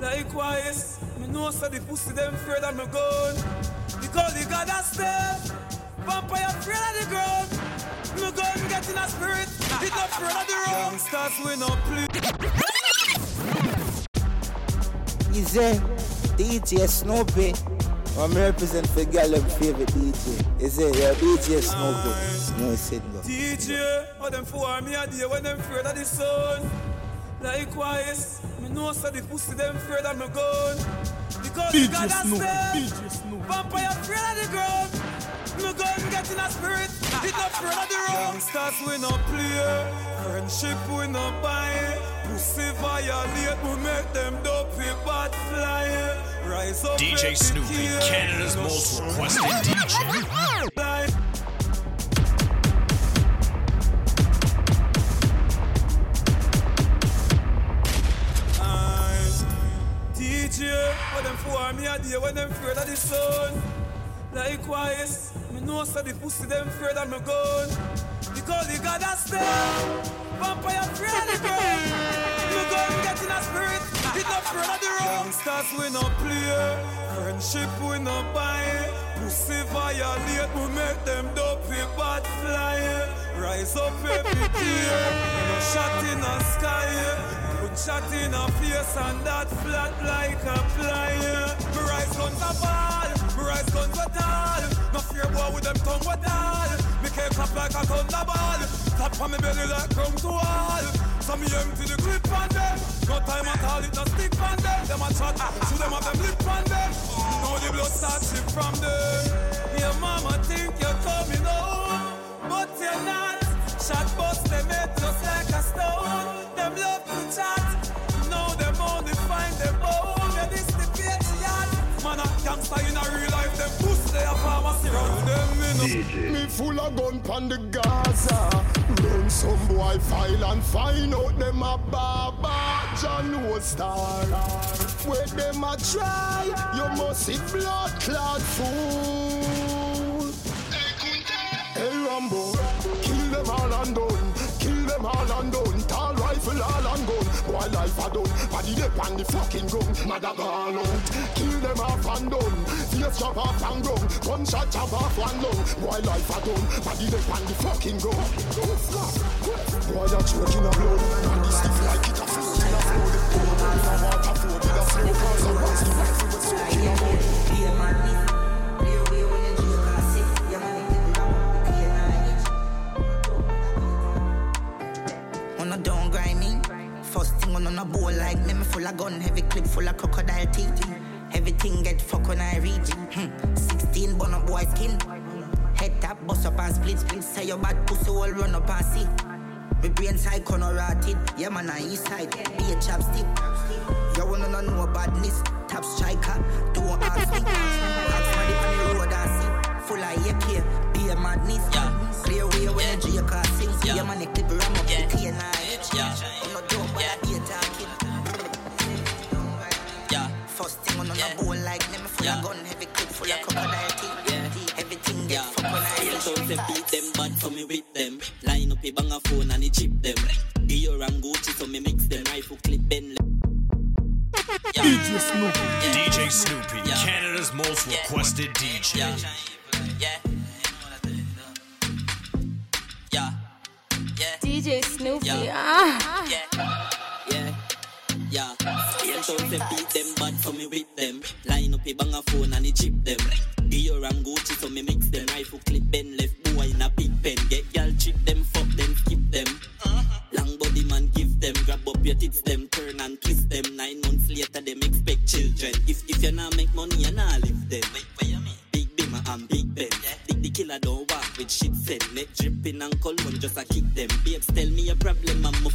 Likewise, me know so the pussy them afraid of me gun. Because the God has step, vampire afraid of the ground. Me gun get in a spirit, it not afraid of the road. Youngsters we no play. Easy, DJ Snoopy. I'm represent for girl them favorite DJ. Is it your DJ Snoopy? No, it's it go. DJ, or them for me a day when them afraid of the sun. Likewise, me know so the pussy them afraid of me gun. Because the DJ God has Snoop, step, DJ Snoop. vampire afraid of the ground. Me gun get in a spirit, it not afraid of the road. We no play, friendship we no buy. Pussy violate, we make them dopey bad fly. Rise up, DJ Snoopy. Canada's most requested DJ. DJ, what them for me a day when them afraid of the sun. Likewise, me know so the pussy them afraid of me gun. Because the God has step, vampire of the ground. Me gun get in a spirit, it not of the road. Youngsters we no play, friendship we no buy. Pussy violate, we make them dopey bad fly. Rise up every day, no shot in the sky. Shot in a face and that flat like a fly. Me rise guns a ball, me rise guns a tall. No fear boy with them tongue what all. Me can't clap like a thunderball. Tap on me belly like drum to wall. So me empty the clip on them. No time at all, it no stick on them. Them a chat, ah, shoot them up them lip on them. Now the blood start ship from them. Your mama think you're coming home, but you're not. Shot bust them head just Me full of gun pon the Gaza. Run some boy file and find out them a baba. John no star. Where them a try, you must see blood clot fool. Hey Rambo, kill them all and done. Kill them all and done. Rifle all and gun. Boy life a done. Body dip on the fucking gun. Mother gone out. Kill them off and done. Face chop off and gun. Gunshot chop off one lung. Boy life a done. Body dip on the fucking gun. Boy a choking a blood. Body stiff like it a float in a flood. Water float in a flow. Cause a the rifle was soaking a Thing on a bowl like me, me full of gun, heavy clip full of crocodile teeth. Everything get fuck when I reach. Hmm. 16 bun up boy skin. Head tap, bust up and split split. Say your bad pussy all run up and see. Me brain side corner rotted. Yeah man, I east side. Be a chapstick. You wanna know no badness. Tap striker. Don't ask me. Ask the on the road and see. Full of AK. Be a madness. Yeah. Clear way when the J car sing. Yeah man, the clip ram up the clear night. Yeah. I'm not dope, but gun, heavy clip full of crocodile teeth. Everything get fuck when I reach. So they beat them bad for me with them. Line up a bang a phone and he chip them. Dior and Gucci so me mix them. Rifle clip Bentley. DJ Snoopy. DJ Snoopy, Canada's most requested DJ. Yeah. Yeah. Yeah. DJ Snoopy. Yeah. Ah. Yeah. Yeah. Same town say beat them bad for me with them. Line up a bang a phone and he chip them. Dior and Gucci so me mix them. Rifle clip Ben left boy in a big pen. Get gal chip them, fuck them, skip them. Long body man give them. Grab up your tits them, turn and twist them. Nine months later them expect children. If if you not make money you not live them. Wait, what you mean? Big Bimmer and Big Ben. The, the killer don't walk with shit send. Neck dripping and cologne just a kick them. Babes tell me a problem I'ma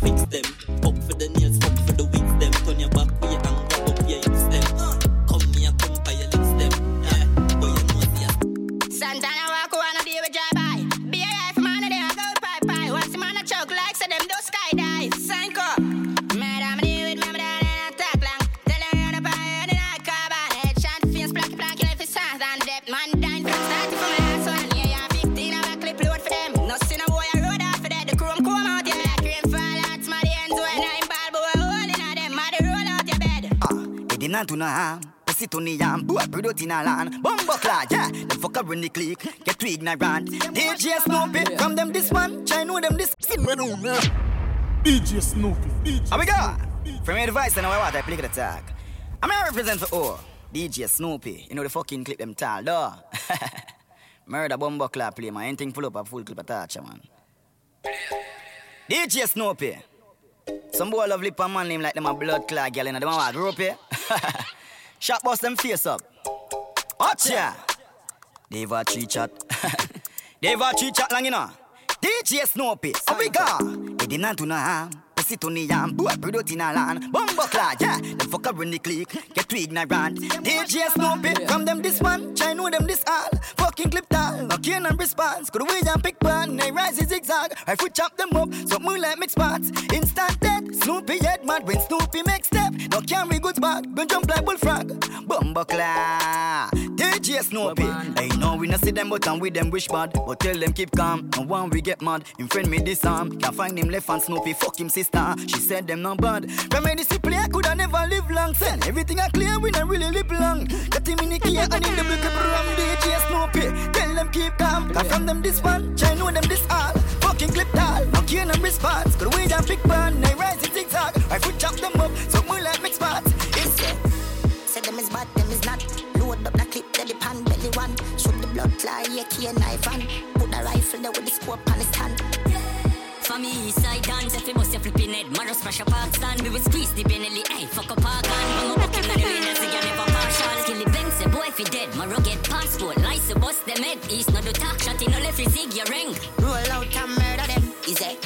to no harm. Pussy to the yam, boy, product in a land. Bumbo clad, yeah. The fucker run the click, get too ignorant. DJ Snoopy, from them this one, try know them this. DJ Snoopy. DJ How we go? From your device, I know what I play the tag. I'm here represent for all. DJ Snoopy, you know the fucking clip them tall, though. Murder Bumbo clap play, man. Anything full up a full clip touch, man. DJ Snoopy. Some boy love lip and man name like them a blood clot girl, know them a what, group here? Shot bust them face up. Watch ya. Dave a tree chat. Dave a tree chat long, know. DJ Snoopy, how we go? They did not do no harm. Pussy to the yam, boy, product in a land. Bumbo clad, yeah. The fucker run the click, get too ignorant. DJ Snoopy, from them this one, try know them this all. Fucking clip tall, cane and response. Could we and pick pan, they rise is zigzag. I foot chop them up, so moonlight mix spots. Instant dead, Snoopy head mad when Snoopy make step. No carry goods back, gun jump like bullfrog. Bumbo clad, DJ Snoopy. Hey, no, we not see them, but I'm with them wish bad. But tell them keep calm, and one we get mad. In friend me this arm, can't find him left and Snoopy, fuck him sister. She said them not bad. Remedy play, I coulda never live long. Send everything I clear, we not really live long. Got him in the key and in the book of rum, DJ Snoopy. Tell them keep calm, cause from them this one, try know them this all. Fucking clip tall, no care no response. Could we down big band, they rise in zigzag. I foot chop them up, so more like mix spots. It's Say them is bad, them is not. Load up the clip, the pan belly one. Shoot the blood fly, yeah, key and knife and put the rifle there with the scope on his hand. For me, east side dance, if you bust your flipping head, Maros pressure park stand, we will squeeze the Benelli, hey, fuck up park and I'm a buck him in the lane, that's again never partial. Kill the bank, say boy, if he dead, Maro get passport, lice, bust them head, east, no do talk, shot in, no left, zig your ring. Roll out and murder them, easy.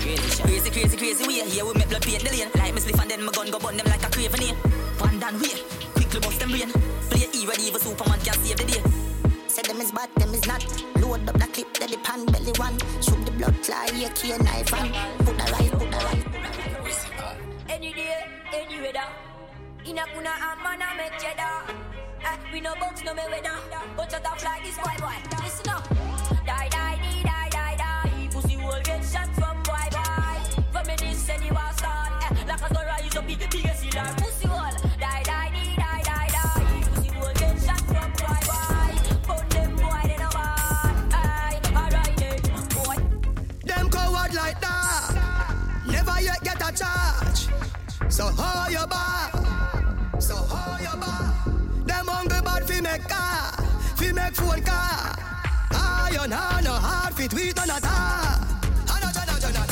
Crazy. Crazy, crazy, crazy way. Here we make blood paint the lane. Like me spliff and then my gun go burn them like a craven here. One down way. Quickly bust them brain. Play E ready for Superman can save the day. Say them is bad, them is not. Load up the clip, let the pan belly one. Shoot the blood fly, key and knife and put the rifle, put the rifle. Any day, any weather. In a kuna a man a cheddar. Eh, we no box, no me weather. But shut up like this boy, boy. Listen up. Die, die, die, die, die, die. Pussy will get shot from boy, boy. And you are start. Eh, like a gun rise up, big, big charge. So how you back? So how you back? Them hungry bad fi make car, fi make phone car. Iron hand no hard fit we turn a tar. Ana jana jana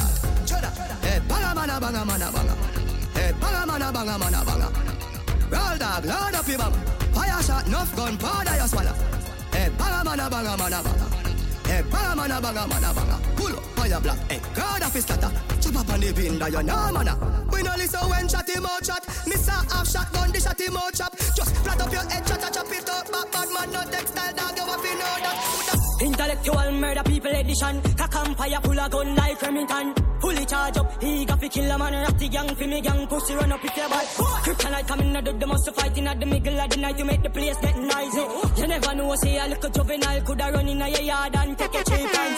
jana. Hey banga mana banga mana banga. Hey banga mana banga mana banga. Roll dog, load up your banga. Fire shot, enough gun, powder you swallow. Hey banga mana banga mana banga. Hey, banga mana banga mana banga. Pull up, fire black. Hey, crowd of his scatter. Chop up on the pin that you know mana. We no listen when shot him out shot. Miss a half shot gun, the shot chop. Just flat up your head, a chop it. Back bad man, no textile dog. You have to know that. Intellectual murder people edition. Cock and fire pull a gun like Remington. Fully charge up, he got fi kill a man. The gang fi me gang. Pussy run up if you bad. Kryptonite coming out of the muscle fighting at the middle of the night to make the place get noisy. You never know, say a little juvenile coulda run in a yard and take a cheap and.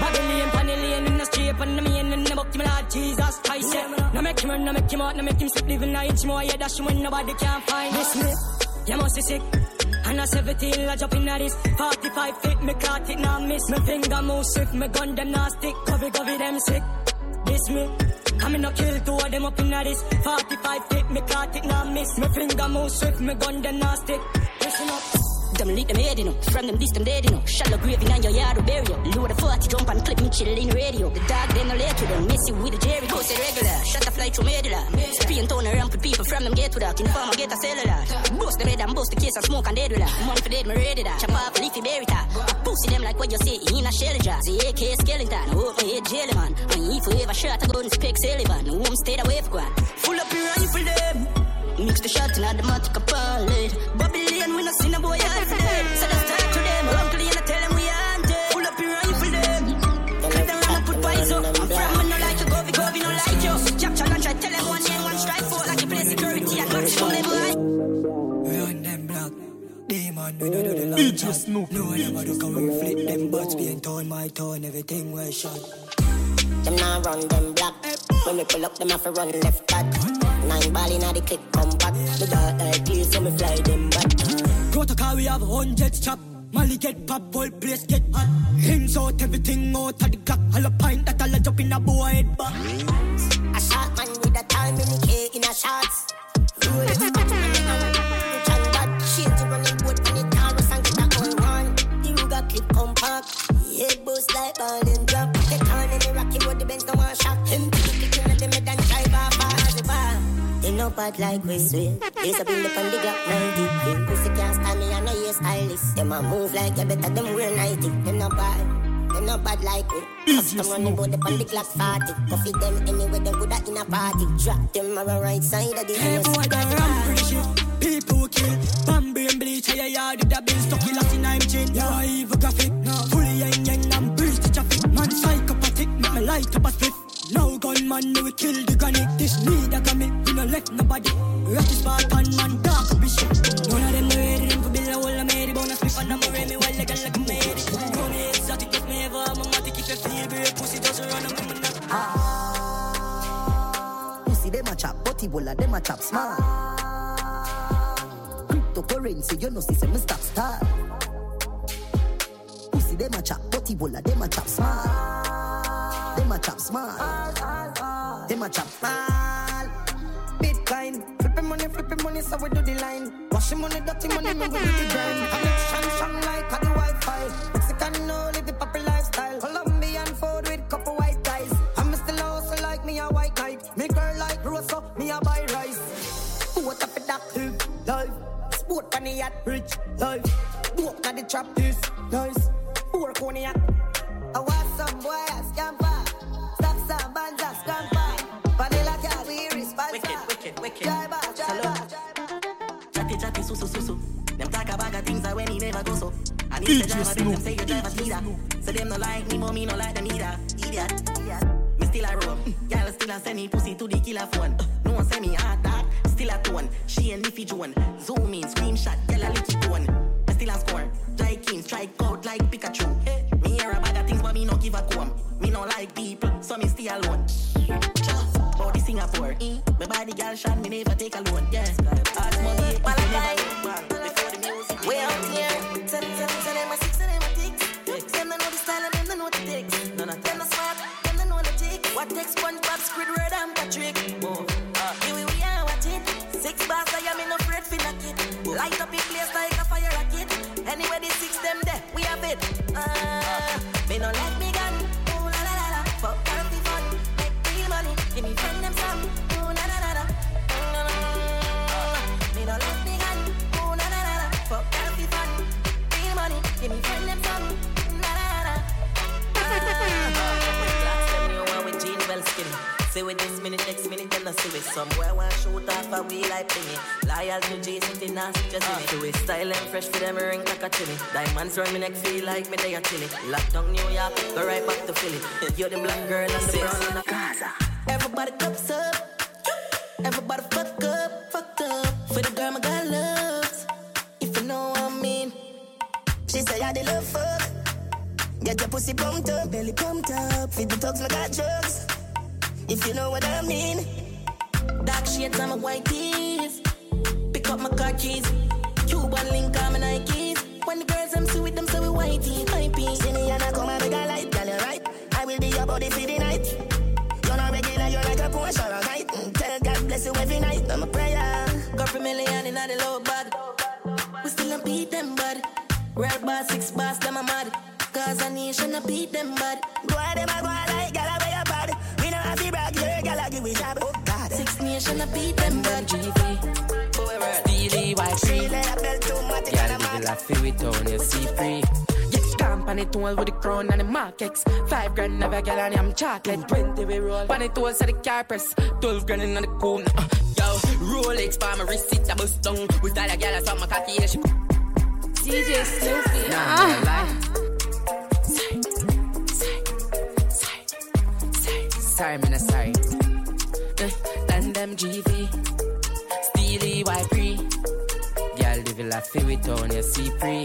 Babylon, Panellian in the street and the main in the book, my Lord Jesus Christ. Now make him run, now make him out, now make him sleep, living a inch more. Yeah, dash when nobody can find this. You must be sick. And I 17, I jump in at this 45 feet, me caught it, now miss. Me finger move swift, me gun them now stick. Covey, covey, them sick. This me. I'm in a kill two of them up in at this 45 feet, me caught it, now miss. Me finger move swift, me gun them now stick. Listen up them lead them head, you know. From them them dead, you know. Shallow grave in your yard, bury you. Load a 40, jump and clip me chill in radio. The dog, then no let to them. Miss you with the Jerry, go say regular. Shut the fly through medulla. Spin tone around with people from them get to that. In form, I get a cellular. Boost the red and boost the case and smoke and dead with that. Money for dead, me ready that. Chop off, leafy berry that. I pussy them like what you say in a shell jar. The AK skeleton, hope my head jelly man. And if we ever shot, go and speak Sullivan. Home stayed away for one. Full up your rifle them. Mix the shot in automatic pilot. Babylon, we not seen a boy out for them. So let's talk to them. Uncle, you tell them we hunted. Pull up your rifle them. Cut them run up with poison. I'm from, me no like you, go, we go, we no like you. Jack, Jack, and try tell them one name, one strike four. Like you play security and maximum level high. Run them black. Demon, we don't do the long DJ Snoop. No, them a do come we flip them butts, being torn, my torn, everything was shot. Them now run them black. When we pull up, them have to run left back. Nine ball inna the clip compact. The dark like clear, so me fly them back. Protocol, we have hundreds chop. Molly get pop, boy place get hot. Hands out, everything out of the clock. All a pint that all a jump in a boy head back. A shot man with a time in the K in a shots. Roll it, scratch man in a rich and bad. Shades to running boat when it get a whole run. The Ruger clip compact. Head boost like ball They no bad like we swear. Lace up in the pan, the Glock 90. Pussy can't stand me, I know you stylist. Them a move like you better, them wear 90. Them no bad. Them no bad like we. On the board, the pan, the Glock 40. Coffee them anyway, them good at in a party. Drop them on the right side of the Hey house. boy, that shit. People kill. Bambi and bleach, hey, yard with the bill stuck in Latin I'm chin. Yeah, even graphic. Fully yang yang and breeze the traffic. Man psychopathic, make me light up a split. No gunman, no we kill the granny. This need a commit, no let nobody. Rocky Spartan, man, dark bishop. None of them ready, them for bill a whole made it. Bonus flip and I'm a me well like a like a it. No me exotic, if me ever, I'm a matic, if you feel great, pussy just run, I'm a knock. Pussy them a chop, body bola them a chop smart. Cryptocurrency, you know see say me stop start. Pussy them a chop, body bola them a chop smart. Them a chop smart. Them a chop smart. Bitcoin, flipping money, flipping money, so we do the line. Washing money, dirty money, me we do the grind. Connection strong like a the Wi-Fi. Mexican no live the poppy lifestyle. Colombian food with couple white guys. I'm still also like me a white knight. Me girl like Rosa, me a buy rice. What up with that life. Sport funny yacht, rich life. Walk at the trap, this nice. Four corny yacht. I wicked, wicked. Driver, driver. Chatty, chatty, su, su, su, su. Them talk about the things that when he never go so. I need to drive them say you drive a speeder. So them no like me, but me no like them either. Idiot, idiot. Me still a roll. Girl still a send me pussy to the killer phone. No one send me hard that. Still a tone. She and Niffy Joan. Zoom in, screenshot, girl a licky tone. I still a score. Try king, strike out like Pikachu. Me hear about the things, but me no give a comb. Me no like people, so me stay alone. Body Singapore, eh? My body girl shot me never take a loan, yeah. Ask money, if you never look before the music. Way out here. Tell them, tell them, tell I six, tell them, I tick. Them know the style, and them know the of Them not smart, them know the tick. What takes SpongeBob, skinny. See with this minute, next minute, then I see with somewhere one shoot off a wheel like thingy. Loyal to J City, nasty just uh, see with style and fresh for them ring like a chimney. Diamonds round me neck feel like me they a chilly. Lockdown New York, go right back to Philly. You're the black girl and the brown and the Gaza. Everybody cups up. Everybody fuck up, fuck up. For the girl my girl loves. If you know what I mean. She say I the love fuck. Get your pussy pumped up, belly pumped up. Feed the dogs, my got drugs. If you know what I mean. Dark shades on my white tees. Pick up my car keys. Cuban link on my Nikes. When the girls see with them, so we whitey, hypey. See me and I come and make a light, girl, you right. I will be your body for the night. You're not regular, you're like a Porsche or a kite. Tell God bless you every night. I'm a prayer. Got for million in the low bag. We still a beat them bad. Red bar, six bars, them a mad. Cause a nation a beat them bad. Go on, them a go like bad. We know brag, yeah, gal, I give it job. Oh God. Six nation a beat them bad. Steely white Three letter belt, too much, Girl, gal, give it a feel it on your see free. Get company tool with the crown and the markets. Five grand of a girl and I'm chocolate. Twenty we roll. Bunny tools at the car press. Twelve grand in the comb. Uh, yo, Rolex for my wrist, it a bust down. We style a girl, I saw my cocky, yeah, she. DJ Snoopy. Nah, Ah. no Sorry, man, sorry. Uh, Then them GV. Steely white free. Girl, live a life with on your see free.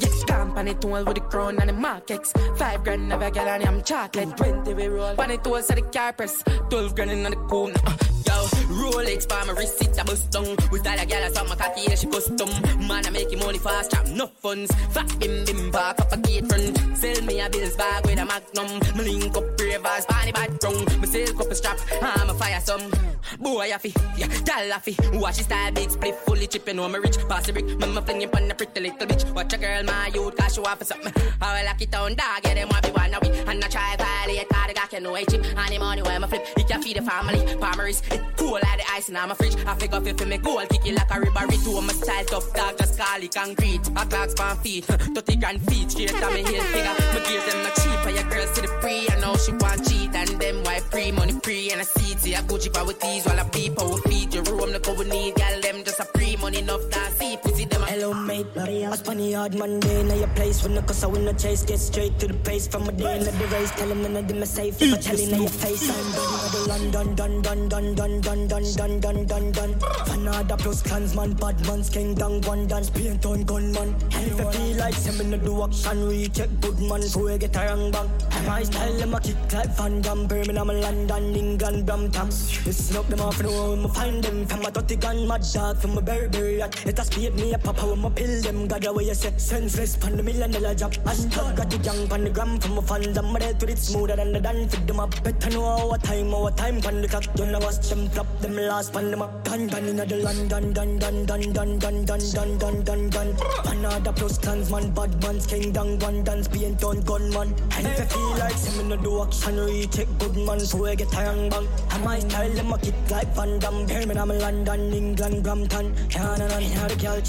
Get company tool with the crown and the markets. Five grand of a girl and I'm chocolate. Twenty we roll. Bunny tools at the car press. Twelve grand in the comb. Uh, yo, Rolex for my wrist, it a bust down. With all the gyal I suck my cocky, yeah, she custom. Man, I make him money fast, chop no funds. Fat bim bim park up a gate front. Sell me a bills bag with a magnum. Me link up ravers, party bad drunk. Me sell couple strap, I'm a fire some. Boy, I fi, yeah, gyal I fi. Watch his style, big split, fully chipping on my rich. Pass the brick, me fling him on the pretty little bitch. Watch a girl, my youth, cause she want for something. I lock it down, dog, yeah, them want be one of we. And I try violate, cause the guy can know I chip. And the money where my flip, he can feed the family. Palmeries, it cool like the ice in my fridge. I figure if me gold, kick it like a ribbery to my style tough dog, just call it concrete. A clocks pan feet, 30 grand feet, straight on me heel figure. My gears them not cheap, and your girls to the free. I know she want cheat, and them why pre money free. and I see it. I Gucci power with these while I beep power feed your room. Look over need, girl them just a free money enough that see. Hello mate, I spun the hard Monday now your place when the cause I win the chase, get straight to the pace from a day in the race. Tell them none of them are safe if I tell in your face. I'm done, London, done, done, done, done, done, done, done, done, done, done. Fanada plus clansman, bad man's king, down one dance, paint on gunman. And if I feel like some in the do action, recheck good man, so I get a wrong bang. My style, them a kick like Van Damme, Birmingham, London, England, Brampton. Listen up, them off, know I'ma find them. From my dirty gun, my dog, from my berry berry. It has paid me a papa when my pill them. God, the way you say, senseless, pan the million dollar job. Hashtag got the young pan the gram from my fans. I'm ready to it smoother than the done. Fit them up, better know our time, our time, pan the clock. Don't watch them flop, them last pan them up. Gun, gun in the London, dun, dun, dun, dun, dun, dun, dun, dun, dun, dun. Fanada plus clansman, bad man's king, down one dance, paint on gunman. And if I feel like some in the do action, recheck good man, so I get a wrong bang. And my style, them a kick like Van Damme, Birmingham, London, England, Brampton. Nah, nah, the girl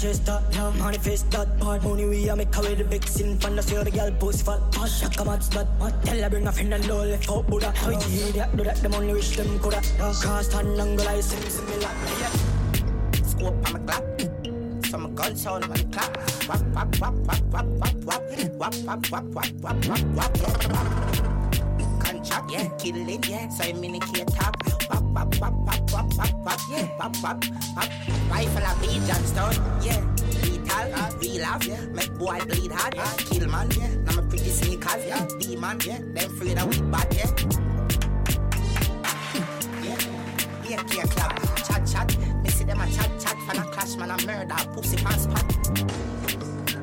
shot down Honey face that part Money we a make away the vixen Fun to see the girl pussy fat Posh Shock a mad slut mad Tell her bring a friend and all left out Buddha How you that, do that Them only wish them coulda Cast and angle I sing sing me like yeah. Scope on my clock So my guns all on the clock Wap wap wap wap wap wap wap Wap wap wap wap wap wap wap Contract yeah Killing yeah So I'm a it top Wap wap wap wap wap wap wap Yeah wap wap wap Rifle a beat Johnstone yeah Lethal, real off, yeah. Make boy bleed hard, yeah. Kill man, yeah. Now my pretty sneakers, yeah. Demon, yeah. Them afraid of we bad, yeah. Yeah, yeah, yeah, clap. Chat, chat. Me see them a chat, chat. Fan a clash, man, a murder. Pussy pants spot.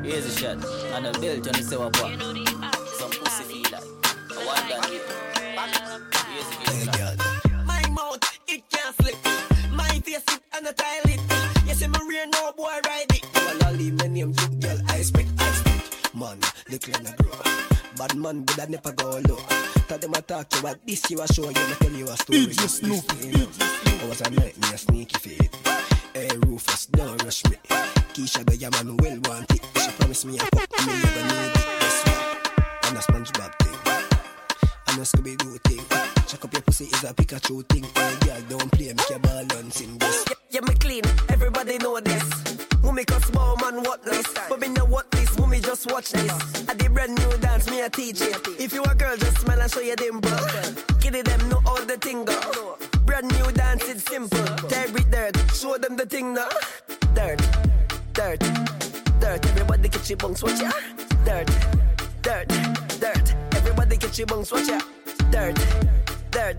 Here's a shot. And a built on the sewer pot. Some pussy feel like. I want that. Here's a shot. My mouth, it can't slip. My face, it and a tile it. Yes, I'm a real no boy ride Well, I leave my name girl, I speak, I speak. Man, little and a grow. Bad man, but I never go low. Tell them I talk you about this, you a show you, me tell you a story. DJ Snoopy, I was a night, me a sneaky feet. Hey, Rufus, don't rush me. Keisha, the yeah, man, will want it. She promised me a fuck, me never need it. Guess I'm a SpongeBob thing. I'm a Scooby-Doo thing. Check up your pussy is a Pikachu thing. Hey, girl, don't play, make your ball on sing this. What this? But me know what this, me just watch this. I did brand new dance, me a teach it. If you a girl, just smile and show your dimple. Kitty them know all the thing. Brand new dance, it's simple. Terry dirt, show them the thing now. Dirt, dirt, dirt. Everybody get your bunks, watch ya. Dirt, dirt, dirt. Everybody get your bunks, watch ya. Dirt, dirt,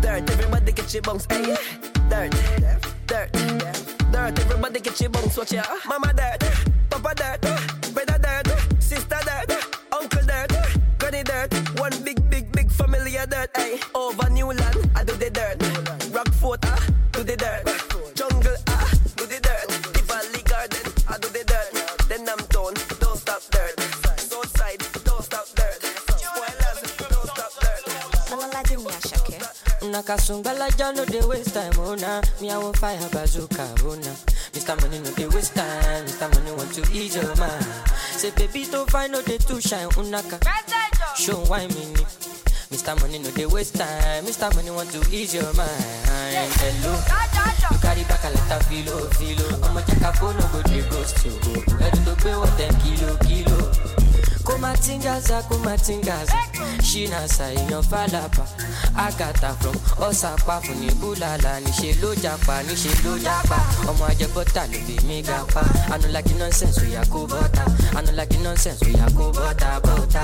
dirt. Everybody get your bunks, hey. Dirt, dirt, dirt. Dirt. Everybody get your bones, watch ya. Mama dirt, Papa dirt, brother dirt, sister dirt, uncle dirt, granny dirt. One big, big, big family of dirt, hey. Over Newland, I Una kasumbala ya no dey waste time, oh. Me I want fire bazooka, oh nah. Mr. Money no dey waste time, Mr. Money want to ease your mind. Say baby to find no dey too shine, unaka. Oh, Show why me ni. Mr. Money no dey waste time, Mr. Money want to ease your mind. Hello, you carry back a lot of filo, filo. I'ma phone, no go dey ghost you. Ready to pay what them kilo, kilo. Kumatingaza kumatingaza. Ṣínà ṣàìyàn fàlàpà àgàtà from ọ̀sàpá fún ní búlàlà níṣẹ́ ló japa níṣẹ́ ló japa. Ọmọ ajẹbọ́tà ló fi mí ga pa anulagi nonsense oya kó bọ́tà anulagi nonsense oya kó bọ́tà bọ́tà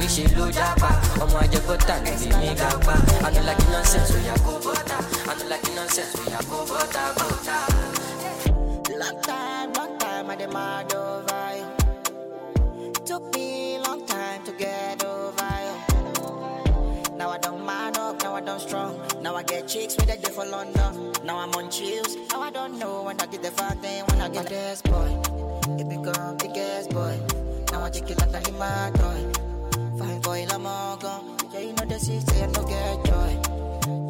níṣẹ́ ló japa. Ọmọ ajẹbọ́tà ló fi mí ga pa anulagi nonsense oya kó bọ́tà anulagi nonsense oya kó bọ́tà bọ́tà. Long time, long time, I over you. Strong. Now I get chicks with a day for London. Now I'm on chills. Now I don't know when I get the fuck then when I get this boy. It become the guest boy. Now I take it like a my toy. Fine boy, I'm all gone. Yeah, you know the city, I no get joy.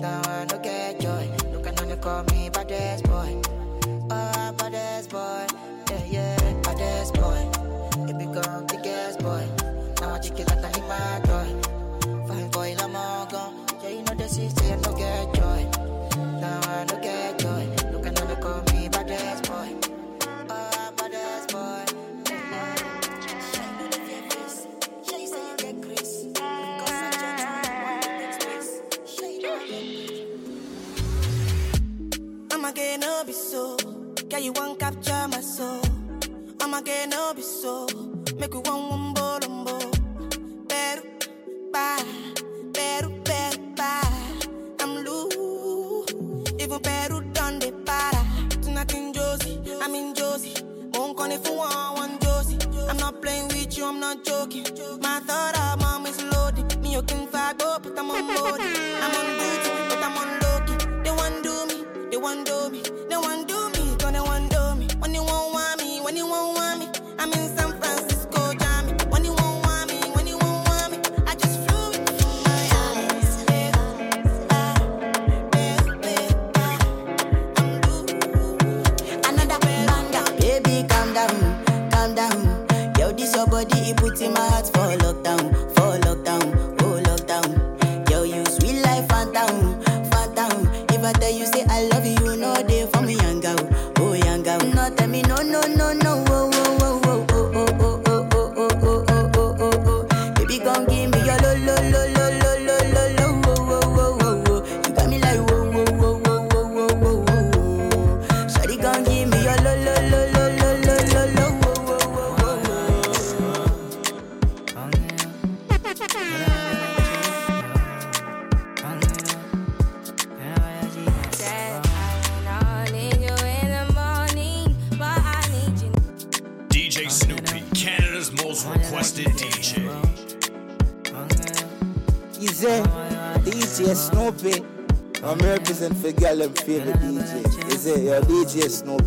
Now I no get joy. Look at they call me baddest boy. Ah, oh, baddest boy. Yeah, yeah, baddest boy. It become you want capture my soul. I'ma get no be so. Make you one one bolombo. Better, bye. Better, better, bye. I'm loose. Even better done the para. Tonight in Josie, I'm in Josie. Won't call if you want one Josie. I'm not playing with you, I'm not joking. My thought of mom is loaded. Me, you can up, but I'm on board. I'm on duty, but I'm on low key. They want do me, they want do me, they want do me, won't want me, dias novo.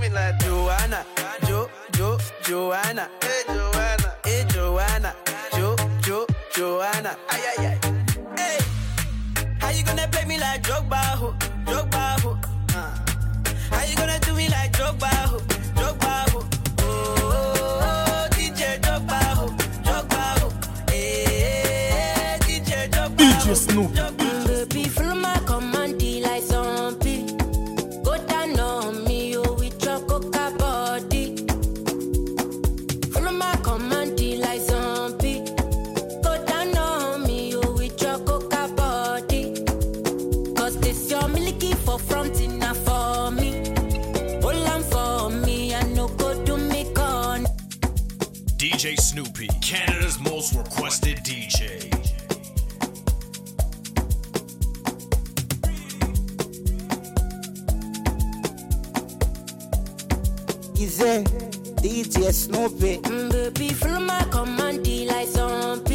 me like Joanna, Jo, Jo, Joanna, hey Joanna, hey Joanna, Jo, Jo, Joanna, ay ay ay. Hey, how you gonna play me like Jogba ho, Jogba ho? Uh. How you gonna do me like Jogba ho, Jogba ho? Oh, oh, oh, DJ Jogba ho, Jogba ho. Hey, eh, eh, eh, DJ Jogba ho, DJ Snoop. Jogba yes, no pay. Mm, baby, from my command, like zombie.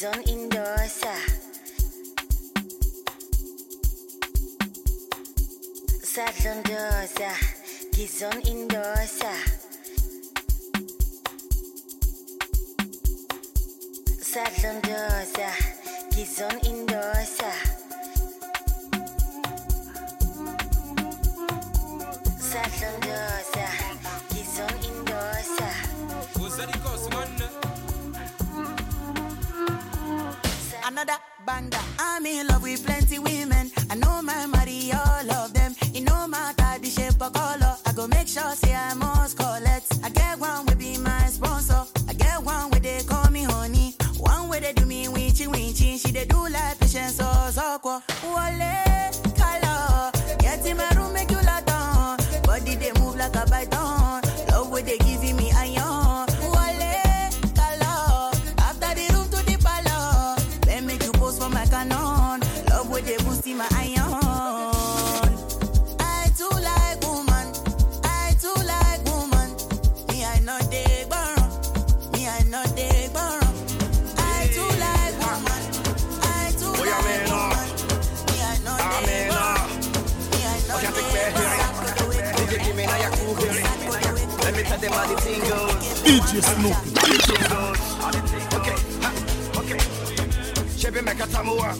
Zone Indosa. Zone Indosa. Gizon Indosa. le dule DJ Snoop. DJ Okay, okay. Shebi make a tamua.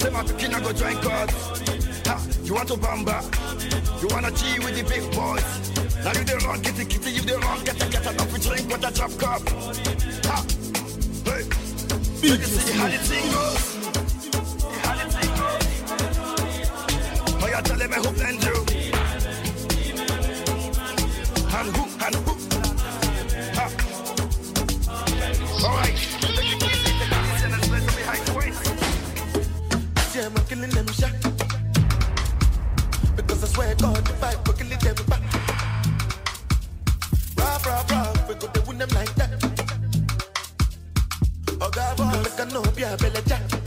Say my tukina go join God. Ha, you want to bamba? You wanna G with the big boys? Now you the wrong, kitty kitty, you the wrong, get the get enough to drink with a drop cup. Ha, hey. DJ Snoop. See how the thing goes. How the thing goes. Oh, you're telling me who and you. them back. We go to win them like that. Oh, oh make jack.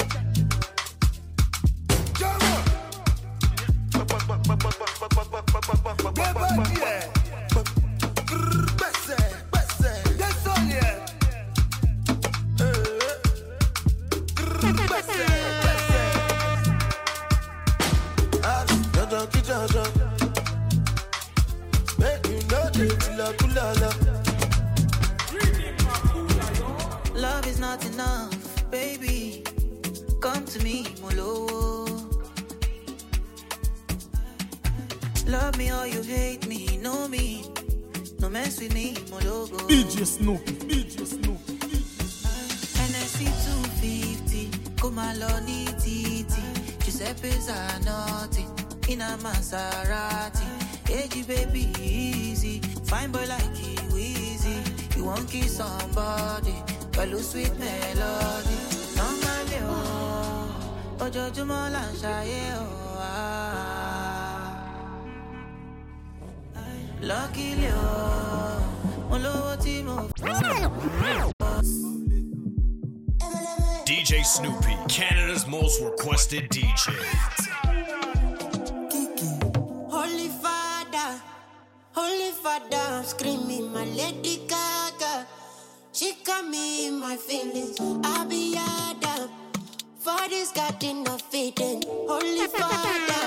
Most requested DJ. Holy Father, Holy Father, I'm screaming my Lady Gaga. She got me in my feelings. I be Adam. Father's got enough feeding. Holy Father,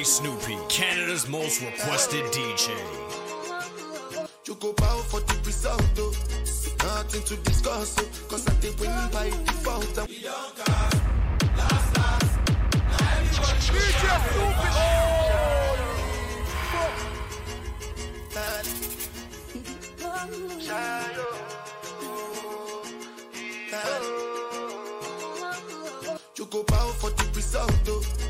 DJ Snoopy, Canada's most requested DJ. You go bow for the result, oh. Nothing to discuss, oh. Cause I did win by default. And we don't cast. Last, last. DJ Snoopy. You go bow for the result, oh.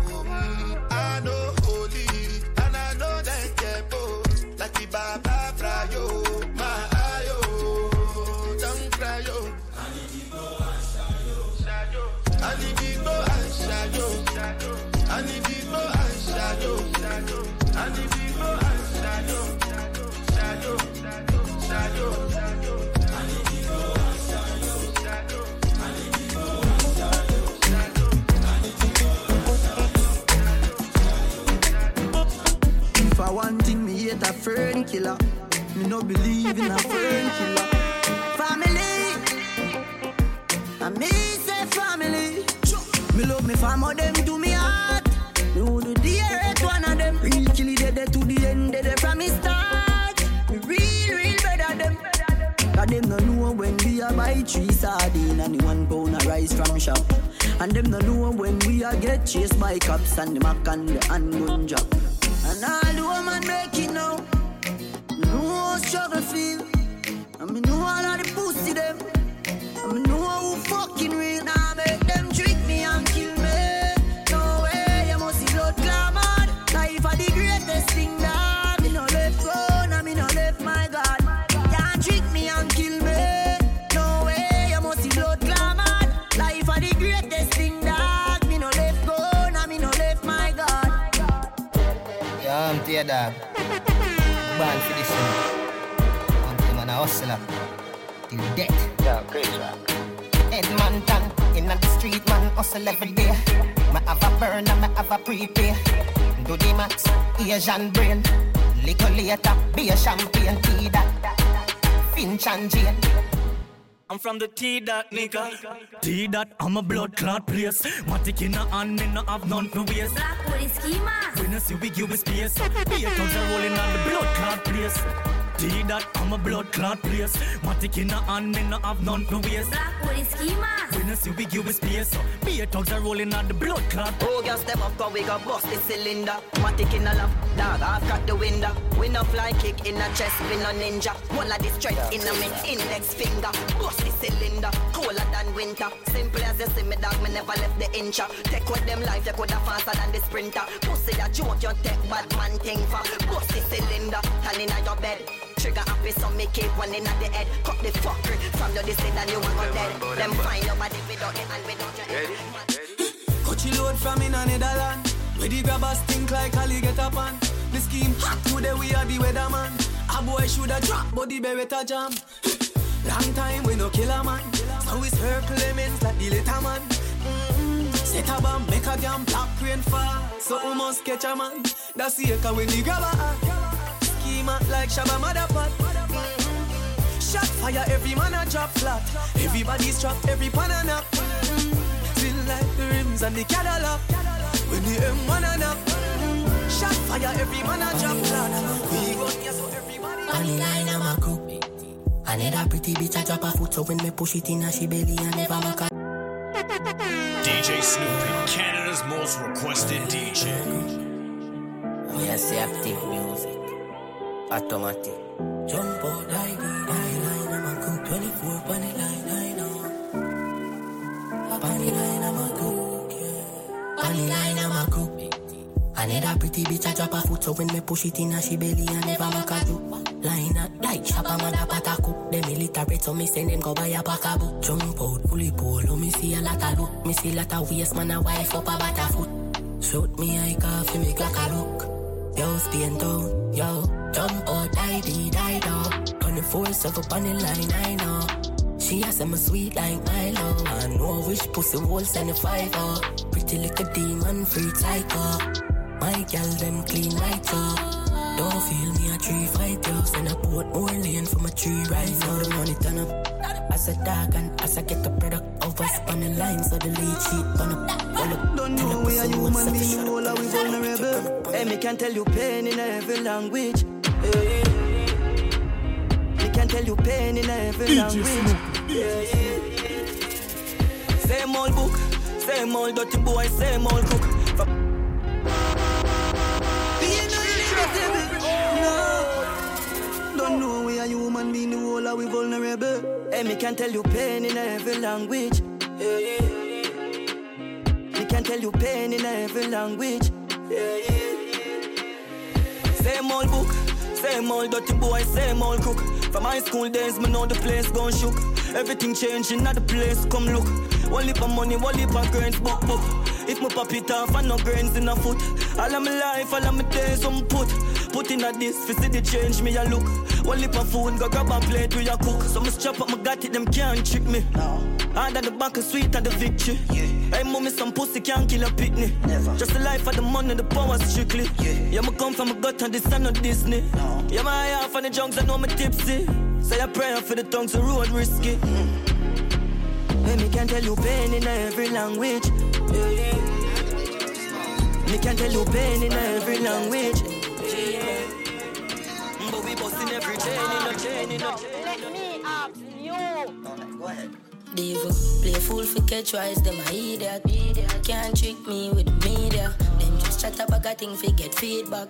I want thing, me hate a fern killer. Me no believe in a fern killer. Family, and me say family. Me love me family, them to me heart. Me would do the earth one of them. Real killy dead to the end, dead from me start. Me real, real better them. Cause them no know when we are buy three sardine and one pound of rice from shop. And them no know when we are get chased by cops and the mac and the handgun job. And all the woman make it now. How struggle feel. And me know all Yeah, I'm dog. Born for this one. One time I'm a hustler. Till death. Yeah, great track. Edmonton, in the street, man, hustle every day. Me have a burner, me have a prepay. Do the max, Asian brain. Liquor later, be a champagne, tea that. Finch and Jane. I'm from the T dot nigga. T dot, I'm a blood clot place. Matic in a hand, me no have none to waste. Black with schema. When you see we give space. Be a thousand rolling on the blood clot place. D that I'm a blood clot place. Matic in a hand, me no have none to waste. Black body schema. When you see we give a space, so uh, be a thugs are rolling on the blood clot. Oh, girl, step up, cause we got bust the cylinder. Matic in a lap, dog, I've got the window. We no fly kick in a chest, we no ninja. One of the strength in a me index finger. Bust the cylinder, colder than winter. Simple as you see me, dog, me never left the incha. Take with them life, you coulda faster than the sprinter. Pussy that joke, you take bad man thing for. Bust the cylinder, turn in your bed. Trigger happy, so make it one in at the head. Cut the fucker from the distance and you want go dead. Them find your body without the hand, without your head. Coachy load from in Netherland. Where the grabbers think like Ali get up on. The scheme hot today we are the weatherman. A boy shoulda drop, but the beretta jam. Long time we no kill a man. So it's her Clemens like the later man. Mm-hmm. Set a bomb, make a damn black rain fall. So we must catch a man. That's the echo when the grabber act. Schema like Shabba Motherpot. Mm-hmm. Shot fire, every man a drop flat. Everybody's trapped, every pan a nap. Mm-hmm. Feel like the rims and the Cadillac. When the M1 a nap. Shot fire, every man a drop flat. We gun yes, so everybody. On the line, I'm a cook. I need a pretty bitch, I drop a foot, so when me push it in, uh, she belly, I never make a. DJ Snoopy, Canada's most requested DJ. Me a say active music, automatic. Jump out, die, die, die, line, I'm a cook. 24 on the line, I know. Up the line, I'm a cook, yeah. The line, I'm a cook. I need a pretty bitch, I drop a foot, so when me push it in, she belly, I never make a joke. Line up, like man, a pot a cook. Them illiterate, so me send them go buy a pack a book. Jump out, fully polo, oh, me see a lot of look. Me see lot of waist, man, a wife up a butter foot. Shoot me, I coffee, make like a look. Yo, spin down, yo, jump out, die, die, die, down. 24 7 up on the line, I know. She has some sweet like Milo. I know which pussy will send a five oh. Pretty little demon, free psycho. My gal them clean right up. Don't feel me a tree fight yo. Send a boat more lane for my tree right now. The money turn up. As a dog and as I get the product over us on the line, so the lead sheet up. Pull up. Don't know we are human being, all are we vulnerable. Hey, me can tell you pain in every language. Hey. Eh, me can tell you pain in every language. Yeah, yeah. Same old book, same old dirty boy, same old cook. From Don't know we are human being, the whole are we vulnerable. Hey, me can tell you pain in every language. Yeah. Me can tell you pain in every language. Yeah, yeah. Same old book, same old dirty boy, same old cook. From high school days, me know the place gone shook. Everything changing at the place, come look. One lip of money, one lip of grains, book, book. If me pop it off, and no grains in a foot. All of my life, all of my days, I'm put. Put in a this, fi see the change, me a look. One lip of food, go grab a plate, we a cook. So me chop up, me got it, them can't trick me. No. Hard at the back, and sweet at the victory. Yeah. Hey, mommy, some pussy can't kill a pitney. Never. Just the life of the money, the power strictly. Yeah, yeah me come from a gut and this is not Disney. No. Yeah, my eye off on the junks, I know me tipsy. Say a prayer for the tongues, the road risky. Mm. Hey, me can tell you pain in every language. Yeah, yeah. Me can tell you pain in every language. Yeah. But we busting every chain in a chain in a chain. Let me ask you. Go ahead. Devil, play fool for catch wise, them a idiot. Can't trick me with the media. Them just chat about a thing for get feedback.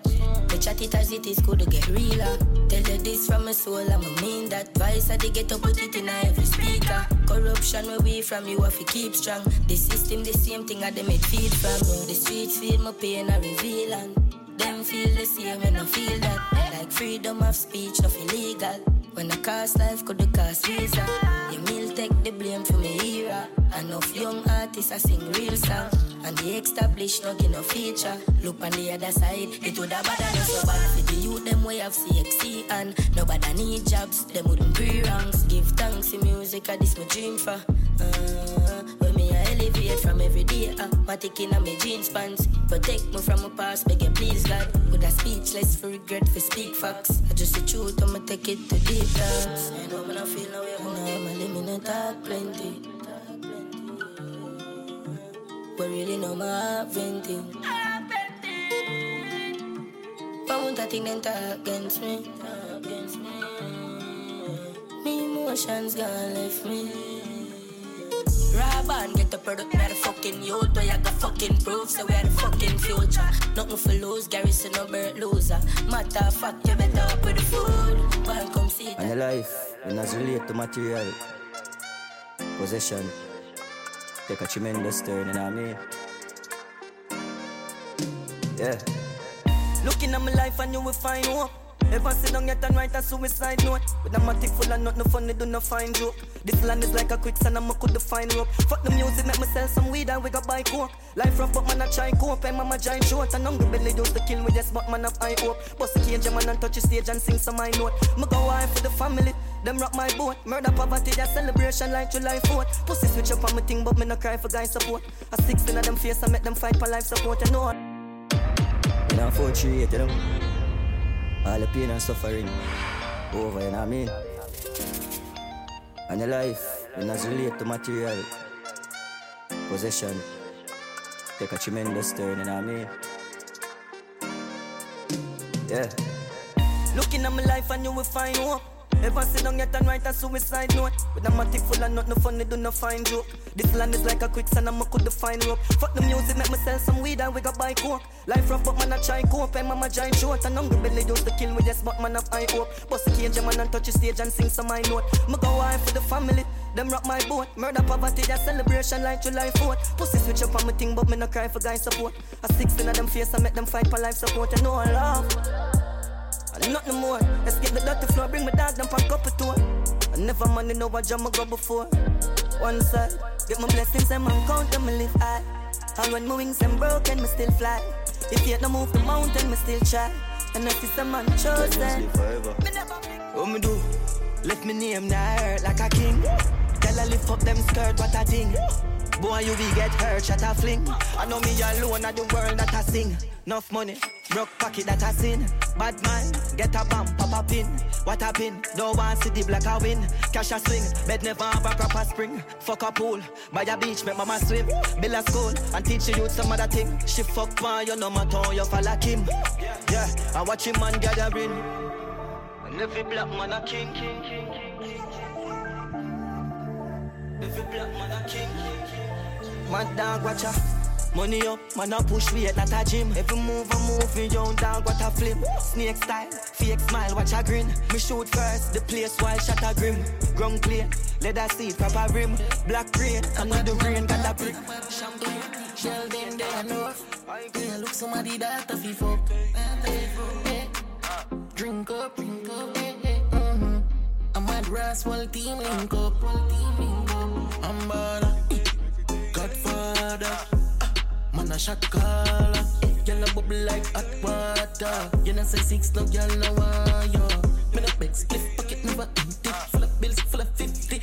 They chat it as it is, could get realer. Tell you this from my soul, I'm a mean that. Vice I they get to put it in every speaker. Corruption where we from, you have to keep strong. The system, the same thing I they made feed from. The streets feel my pain, I reveal and them feel the same when I feel that. Like freedom of speech, nothing illegal. When I cost life, could the cost visa. You will take the blame for me era. Enough young artists I sing real song. And the established get no feature. Look on the other side, it would have bad so bad for the youth them way of CXC and nobody need jobs, them wouldn't be ranks. Give thanks to music, I this my dream for. Uh, when me I elevate from every day, taking on my jeans pants. Protect me from my past, beg you please God. With a speechless for regret for speak facts. I just the truth, I'ma take it to deep dance. I know when I feel oh, now, I'm a limit, not talk plenty. But really no more venting. But won't I think talk against me? Against me. emotions gone left me. Rob and get the product, not a fucking youth. Where you got fucking proof, so we are the fucking future. Nothing for lose, Garrison, no bird loser. Matter of fact, you better up with the food. One come see And your life, when as relate to material, possession, take a tremendous turn, you know what I mean? Yeah. Looking at my life and you will find hope. Ever sit down yet and write a suicide note. With a matic full of nothing funny, do no find joke. This land is like a quicksand and I could find rope. Fuck the music, make me sell some weed and we got buy coke. Life rough but man I try cope. And mama giant short And hungry belly used to kill me, yes but man high hope. Bust the cage man and touch the stage and sing some my note. Me go wife for the family, them rock my boat. Murder poverty, that celebration like July 4th Pussy switch up on me thing but me no cry for guy support. A 16 of them face I make them fight for life support, you know. You know, 438, you know? All the pain and suffering over, you know what I mean? And your life, when as relate to material, possession, take a tremendous turn, you know what I mean? Yeah. Looking at my life and you will find hope. Ever sit down yet and write a suicide note? With a matic full of nothing no funny, do no find joke. This land is like a quicksand and I could find rope. Fuck the music, make me sell some weed and we got buy coke. Life rough but man I try cope. And mama giant short. And hungry belly used to kill me, yes but man high hope. Bust the cage man and touch the stage and sing some my note. Me go wife for the family them rock my boat, murder poverty, that celebration like July 4th. Pussy switch up on my thing, but me no cry for guy support. A 16 of them face, I make them fight for life support. You know I love. And nothing more. Let's get the dirty floor, bring my dog, them pack up a tour. I never money know what jam I go before. One side, get my blessings and man count them, me live high. And when my wings them broken, me still fly. If you ain't no move the mountain, me still try. And if it's a man chosen, me never What me do? Left me name now like a king. Tell I lift up them skirt, what a thing. Boy, you will get hurt, shut a fling. I know me alone at the world that I sing. Enough money, broke pocket that I sin. Bad man, get a bump, pop a pin. What a pin, don't want see the black a win. Cash a swing, bed never have a proper spring. Fuck a pool, by a beach, make mama swim. Build a school, and teach you some other thing. She fuck man, you know my tongue, you fall like him. Yeah, I watch him man gathering. And every black man a king, king, king, king. Every black man a king. Mad dog watch ya. Money up, man a push weight at a gym. Every move I move, me young dog what a flip. Snake style, fake smile, watch a grin. Me shoot first, the place while shot a grim. Ground clear, leather seat, proper rim. Black rain, and with the rain got a brick. Champagne, shell them there north. Yeah, look somebody that a fi fuck. Eh, Drink up, drink up. eh, eh, mm-hmm. I'm at Roswell team link up. I'm bada, Godfather. Ah, man a shot caller. Girl a bubble like hot water. You know say six, no girl no want yo. Me no beg split pocket never empty. Full of bills, full of fifty,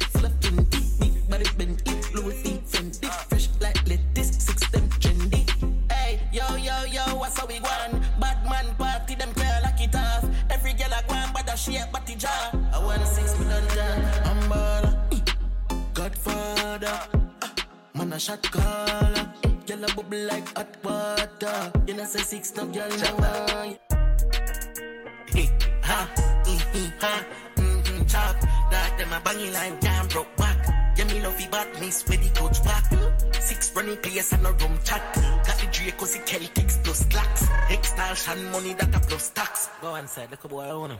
a shot caller. Girl a bubble like hot water. You know say six no girl no. Hey, ha, mm-hmm, ha, mm-hmm, chop. That them a banging like damn broke back. Yeah, me love the badness where the coach back. Six running players and a rum chat. Got the Draco, the Celtics plus slacks. Extortion money that a plus tax. Go inside, look a boy, I wanna.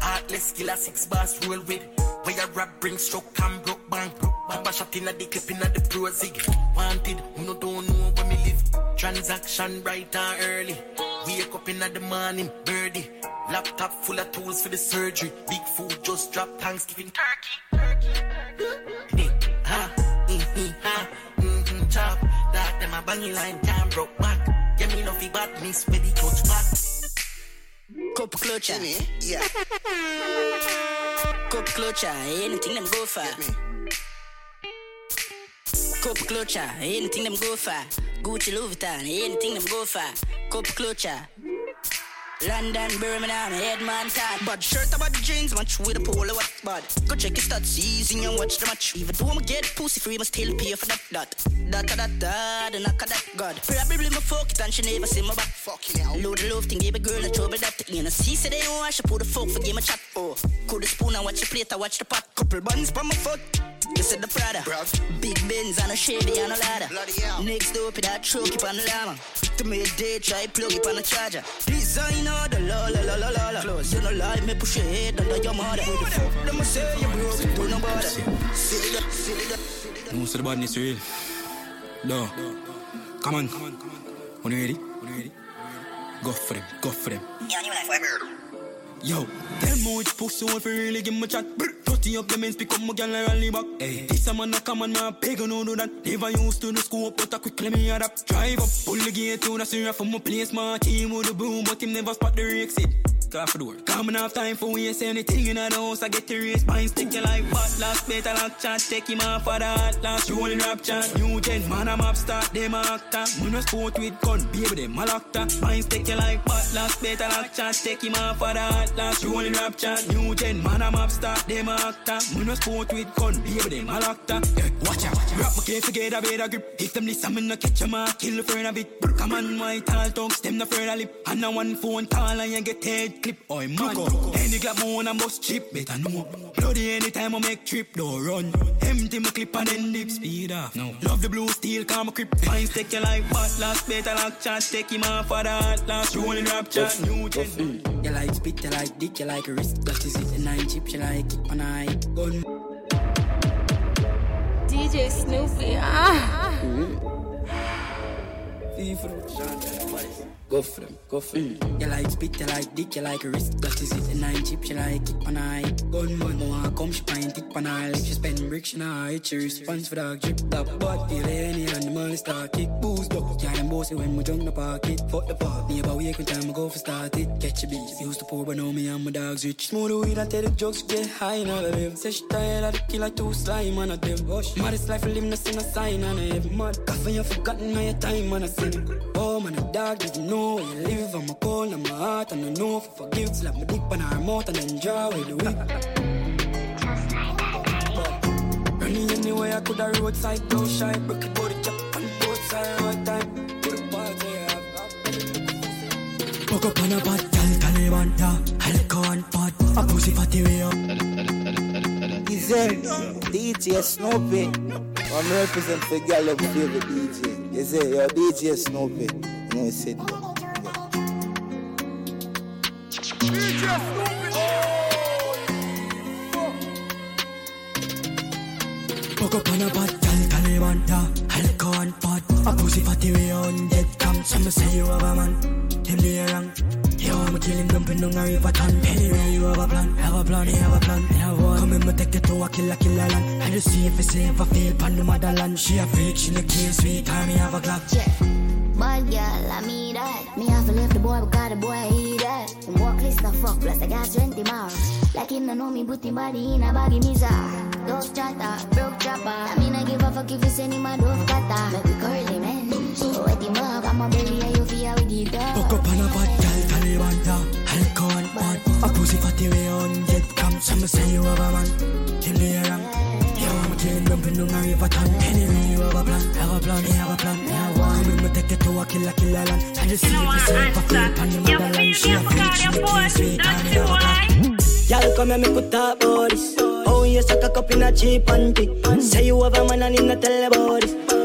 Heartless killer, six bars roll with. Where your rap bring stroke and broke bank. Baba shot in a the clip in a the prosig. Wanted, who no don't know where me live. Transaction right and early. Wake up in the morning, birdie. Laptop full of tools for the surgery. Big food just drop Thanksgiving turkey. Hey, ha, mm-hmm, ha, mm-hmm, chop. That them a banging line, damn broke back. Get me no fee badness with the coach back. Cup clutcher. Yeah. Cup clutcher. Anything them go for. Cup clutcher. Anything them go for. Gucci Louis Vuitton. Anything them go for. Cup clutcher. London, Birmingham, Headman Todd. Bad shirt about the jeans, match with a polo what bad. Go check your stats, easy and watch the match. Even though I'ma get pussy free, must still pay for that. That, that, that, that, knock of that God. Probably my fuck it and she never see my back. Fucking hell. Load the love thing, give a girl a trouble that. You know, see, say they don't I put the fuck for game a chat. Oh, could the spoon and watch the plate, I watch the pot. Couple buns from my foot. This is the Prada. Big Benz and a Chevy and a ladder. Next door, put that truck up on the llama. To me day, try plug it on the charger. Designer, the la la la la la la. Close, you know lie, me push your head under your mother. Who the fuck them say you broke, do no bother. Silly da, silly da. Most of the badness real. No. Come on. When you ready? When you ready? Go for them. Go for them. Yo, them much pussy for really give me chat. Dirty up them ends, pick up my gal and rally back. Hey, this a man a come on, man, beg no do that. Never used to the scope, but I quickly me adapt. Drive up, pull the gate to the syrup from my place, my team with the boom, but him never spot the exit. The work. Coming off time for we ain't say anything in the house. I get the race, mine stick you like butt. Last better like chat, take him off for that. Last You rolling rap chat, new gen, man, I'm up start, them a actor. When I sport with gun, baby, them a locked Mine stick you like butt. Last better like chat, take him off for that. Last rolling rap chat, new gen, man, I'm up start, them a actor. When I sport with gun, baby, them a locked Yeah, watch out, wrap my case together, better grip. If them this, I'm in the catch 'em, I kill the friend of it. Come on, my tall tongue, stem the further lip. And now one phone call and you get head clip. Oi, man. Any clap more and bust chip, better know. Bloody anytime I make trip, don't run. Empty my clip and then dip speed off. No. Love the blue steel, calm my grip. Fine, take your life, but last better like chat, take him off for that. Last rolling rap chat, new gen. You like spit, you like dick, you like a wrist, that is it. And nine chip, you like it, and I gun. DJ Snoopy. Ah. Go for them, go for them. Mm. You like spit, you like dick, you like wrist, that is it. And nine chips, you like it, on I gun man. No one come, she pint it, on I like she spend bricks, and I hit your response for dog drip top. But feel any and the money start kick, booze up. Yeah, I'm bossy when we jump the pocket, fuck the park. Me about wake when time I go for start it, catch a beat. Used to pour, but now me and my dogs rich. Smooth weed, I tell the jokes, get high, now I live. Say she tired of the killer, too slime, and I them. Oh, she maddest life, I live, no sin, a sign, and I have mad. Coffee, you forgotten all your time, and I sin. Oh, man, a dog didn't know where you live. I'm a cold, I'm a heart, and I know if I forgive. Slap my dick on her mouth and away the whip. Running anywhere I could have roadside, don't shy. Break it body chop on both sides, all time. The Fuck up on a bad gal, Taliban, yeah. Alcohol, bad, a pussy fatty way up. Easy, DJ Snoopy. I'm represent for girl of favorite DJ. You say, yo, DJ Snoopy. You know, you said that. Up on a bad gal, Taliban, yeah. Alcohol, bad, a pussy fatty way on dead cam. Some say you have a man, him be wrong. Yo, I'ma kill him dumping on a river ton. Anyway, you have a plan, have a plan, you have a plan. Have one. Come in, me take you to a killer, killer land. I just see if it's safe, I feel pan the motherland. She a freak, she look cute, sweet, time me have a Glock. Bad girl, I mean that. Me have to leave the boy because the boy fuck plus I got 20 more. Like him no know me, him body in a baggy mizar. Dove chatter, broke chopper. I mean I give a fuck if you send him a dove cutter. Make we curly man. Wet him up, I'm a belly and you feel with the dog. Fuck up on a bad gal, Taliban, yeah. Alcohol, bad, a pussy fatty way on dead cam. Some say you have a man, him be wrong. I'ma kill him dumping on a river ton. Anyway, you have a plan, have a plan, you have a plan, have one. In, me take you to a killer, killer land. I just see if it's safe, I feel pan the motherland. She a freak, she cute, sweet, me have a Glock. Y'all come here, make we talk about this. Oh, you suck a cup in a cheap panty. Say you have a man and not tell about.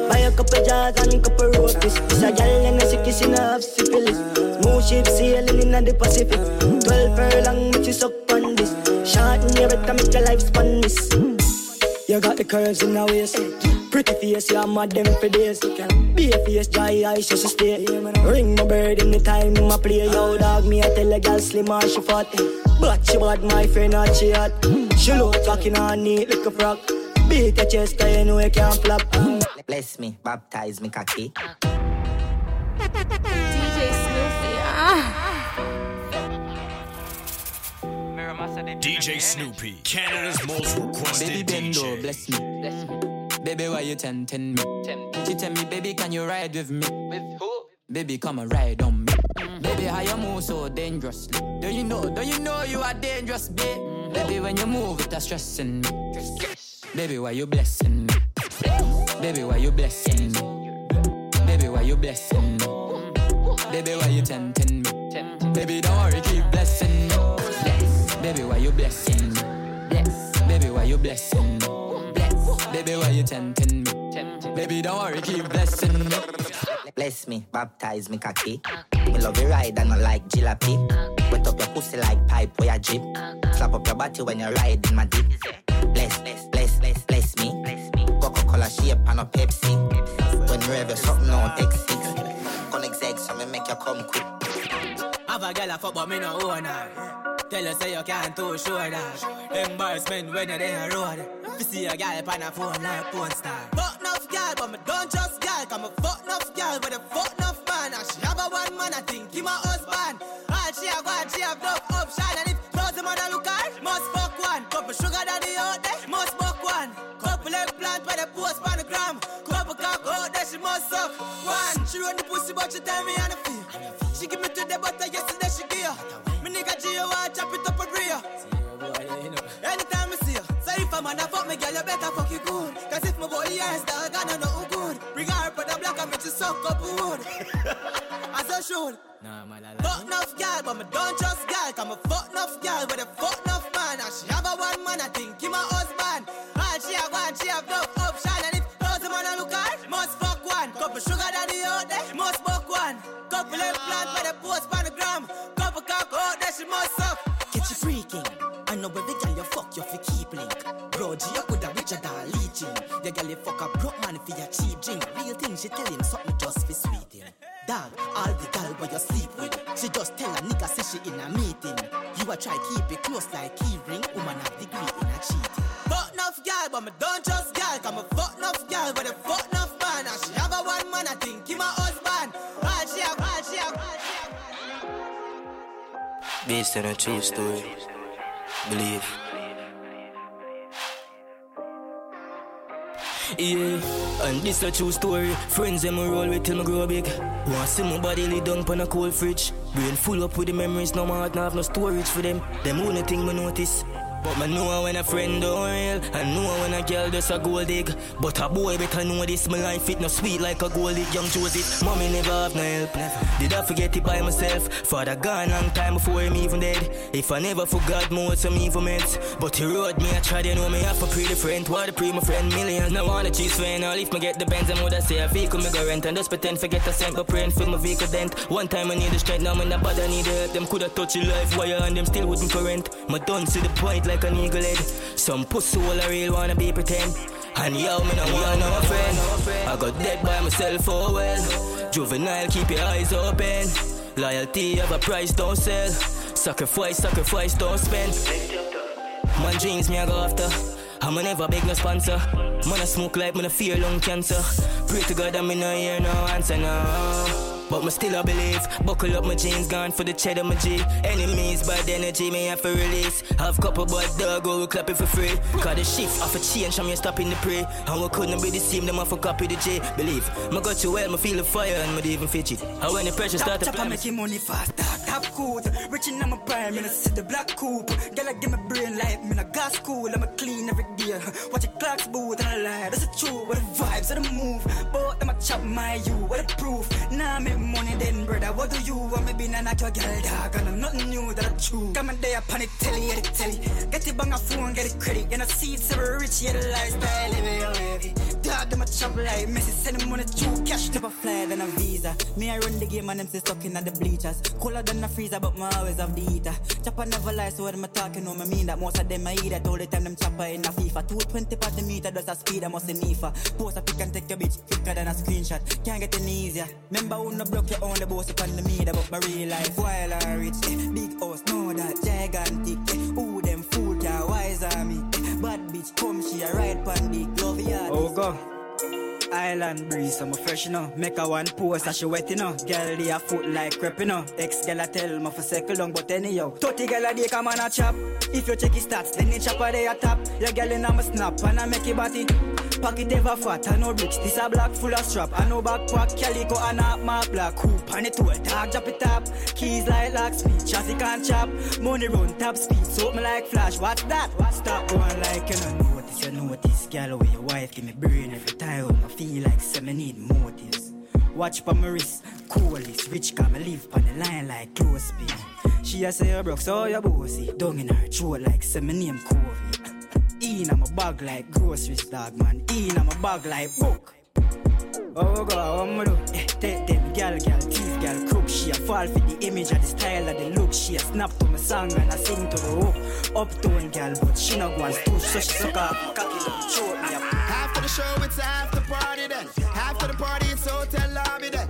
Buy a couple jars and couple roasties. This a gal and a sick in a half syphilis. Smooth ship sailing in the Pacific. Twelve furlong, make you suck on this. Short in your better make your life span this. You got the curves in the waist. Pretty face, you're mad them for days. Be a face, dry eyes, just stay. Ring my bird in the time my play. Yo, dog, me I tell a gal slim or she fat. But she bad, my friend, not she hot. She look fucking on neat like a frog. Beat your chest, you know you can't flop. Bless me, baptize me, cocky. DJ Snoopy, Canada's most requested Baby Bendo, DJ. bless me. Baby, why you tempting me? She tell me, baby, can you ride with me? With who? Baby, come and ride on me. Baby, how you move so dangerously? Do you know, do you know you are dangerous, babe? Baby, when you move, it's stressing me. Baby, why you blessing me? Baby, why you blessing me? Baby, why you blessing me? Baby, why you tempting me? Baby, don't worry, keep blessing me. Baby, why you blessing me? bless. Baby, why you blessing me? Bless. Baby, why you tempting me? Baby, don't worry, keep blessing me. Bless me, baptize me cocky. Me love you ride and I like jalopy. Wet up your pussy like pipe where you drip. Slap up your body when you ride in my deep. Bless, bless, bless, bless, bless me. Coca-Cola shape and a Pepsi. When you your something on X6. Connect exec so me make you come quick. Have a girl a fuck but me no own her. Tell her say you can't too sure that. Embarrassment when you're there road. You see a girl on a phone like porn star. Fuck enough girl, but me don't just girl. Come a fuck enough girl with a fuck enough man. And she have a one man, I think he my husband. All she have one, she have no option. And if thousand man a look her, must fuck one. Couple sugar daddy out there, must fuck one. Couple eggplant by the post on the gram. Couple cock out there, she must suck one. She run the pussy, but she tell me on the feel. She give me to the butter yesterday, she give her. Me nigga Gio, I chop it up a real. Anytime I see her, so if a man a fuck me, girl, you better fuck you good. Cause if my boy is dog, I know nothing good. Bring her up on the block and make you suck up wood. As I should. Nah, man, I Fuck enough girl, but me don't trust girl. Cause me fuck enough girl with a fuck enough man. And she have a one man, I think he my husband. And she have one, she have no Couple implant by the post on the gram. Couple cock out there, she must suck. Get you freaking. I know every girl you fuck, you fi keep link. Bro, G, you coulda richer than leeching. The girl you fuck a broke man for your cheap drink. Real thing, she tell him something just for sweet. Dog, all the girl where you sleep with. She just tell a nigga say she in a meeting. You a try keep it close like key ring. Woman have degree in a cheating. But enough girl, but me don't Based on a true story. Believe. Yeah, and this a true story. Friends them me roll with till me grow big. Want see my body lay down on a cold fridge. Brain full up with the memories, no my heart, no have no storage for them. Them only thing me notice. But me know when a friend don't real. I know when a girl just a gold dig. But a boy better know this. My life it no sweet like a gold dig. Young Joseph Mommy never have no help. Did I forget it by myself? Father gone long time before him even dead. If I never forgot more some evil meds But he wrote me I tried you know me have a pretty friend. What a pre my friend. Millions Now wanna choose friend. Or if me get the Benz I would say a vehicle me go rent. And just pretend forget a cent But praying for my vehicle dent. One time I need the strength Now when the bother need the help. Them coulda touch your life wire And them still wouldn't current? My done see the point like an eagle head. Some pussy all I real wanna be pretend. And yo, me no want no friend. I got dead by myself for well. Juvenile, keep your eyes open. Loyalty have a price, don't sell. Sacrifice, sacrifice, don't spend. Man dreams me I go after. I'ma never beg no sponsor. Man I smoke like me no fear lung cancer. Pray to God that me no hear no answer no but me still I believe. Buckle up my jeans, gone for the cheddar my G. Enemies, bad energy, me have to release. Have couple bad dog, go we clap it for free. Cause the shift off a change, I'm stopping the prey And we couldn't be the same, them off a copy the J Believe, me got you well, me feel the fire and me even fidget. How when the pressure start to chop, making money fast, top, cool Rich in my prime, me no see the black coupe. Girl, I give my brain life, me no gas cool I'm a clean every day, watch the clocks boot and I lie. That's the truth, what the vibes, what the move. Both them a chop my you, what the proof? Nah, make money then, brother. What do you want me be a natural girl, dog? And I'm nothing new that true. Come and day upon it, telly, yeah, the telly. Get it bang a phone, get it credit. And I see it's ever rich, yeah, the lifestyle, it, heavy. Dog, them a chop like Messi, send them money true. Cash never fly than a visa. Me, I run the game and them still stuck in the bleachers. Cooler than a freezer, but my always have the heater. Chopper never lie, so what am I talking? No, me mean that most of them I eat that all the time. Them chopper in a FIFA. 220 per the meter, does a speed, I must need for. Post a pic and take a bitch quicker than a screenshot. Can't get any easier. Remember who no broke your own the boss upon the media about my real life. While I rich, eh, big house, know that gigantic. Eh, who them fool can wise on me? Eh, bad bitch, come she a ride pan dick, love ya. Oh God. Island breeze, I'm a fresh, you know. Make a one post, and she wet, you know. Girl, they a foot like crepe, you know. Ex girl, I tell me for second long, but anyhow. 30 girl, a day come on a chop. If you check his stats, then the chopper they a top. Your girl in a snap, and I make it body. Pocket ever fat, I know rich. This a black full of strap. I know backpack, calico, and a my black hoop. And it all dog, drop it up. Keys like lock speed, chassis can't chop. Money run top speed, so me like flash. What's that? What stop going like you know notice, you notice. Girl, with your wife, give me brain every time. I feel like say me need motives. Watch pa my wrist, coolest. Rich come live on the line like close speed. She a say you broke, so you bossy. Down in her throat like say me name COVID. In I'm a bag like groceries, dog, man. In I'm a bag like book. Oh God, what me do? Eh, take them gal, gal, teeth, gal, crook. She a fall for the image of the style of the look. She a snap to my song and I sing to the hook. Up to one gal, but she no want to, so she suck up, cocky, choke me up. After the show, it's after party then. After the party, it's hotel lobby then.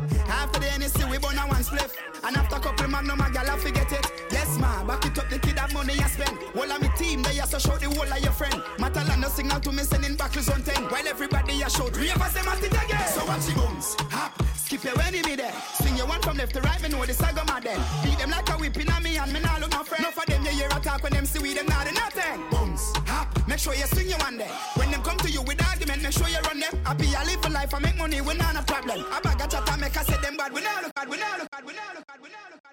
We a. And after couple magnum, my gal, forget it. Yes, ma, back it up, the kid have money I spend. All of me team, they are so show the whole of your friend. Matalano signal to me, sending back on 10. While everybody a show, three of us, them at it again. So watch the bones, hop, skip your enemy there. Swing your one from left to right, me know the saga my then. Beat them like a whipping on me, and me now look my friend. Enough of them, you hear a talk when them see we, them not in nothing. Bones, hop, make sure you swing your one there. When them come to you with argument, make sure you run them. Happy, I live for life, I make money, we not a problem. I bag a chat, I make I say them bad, we not look bad, we not look bad, we not look bad, we not look bad.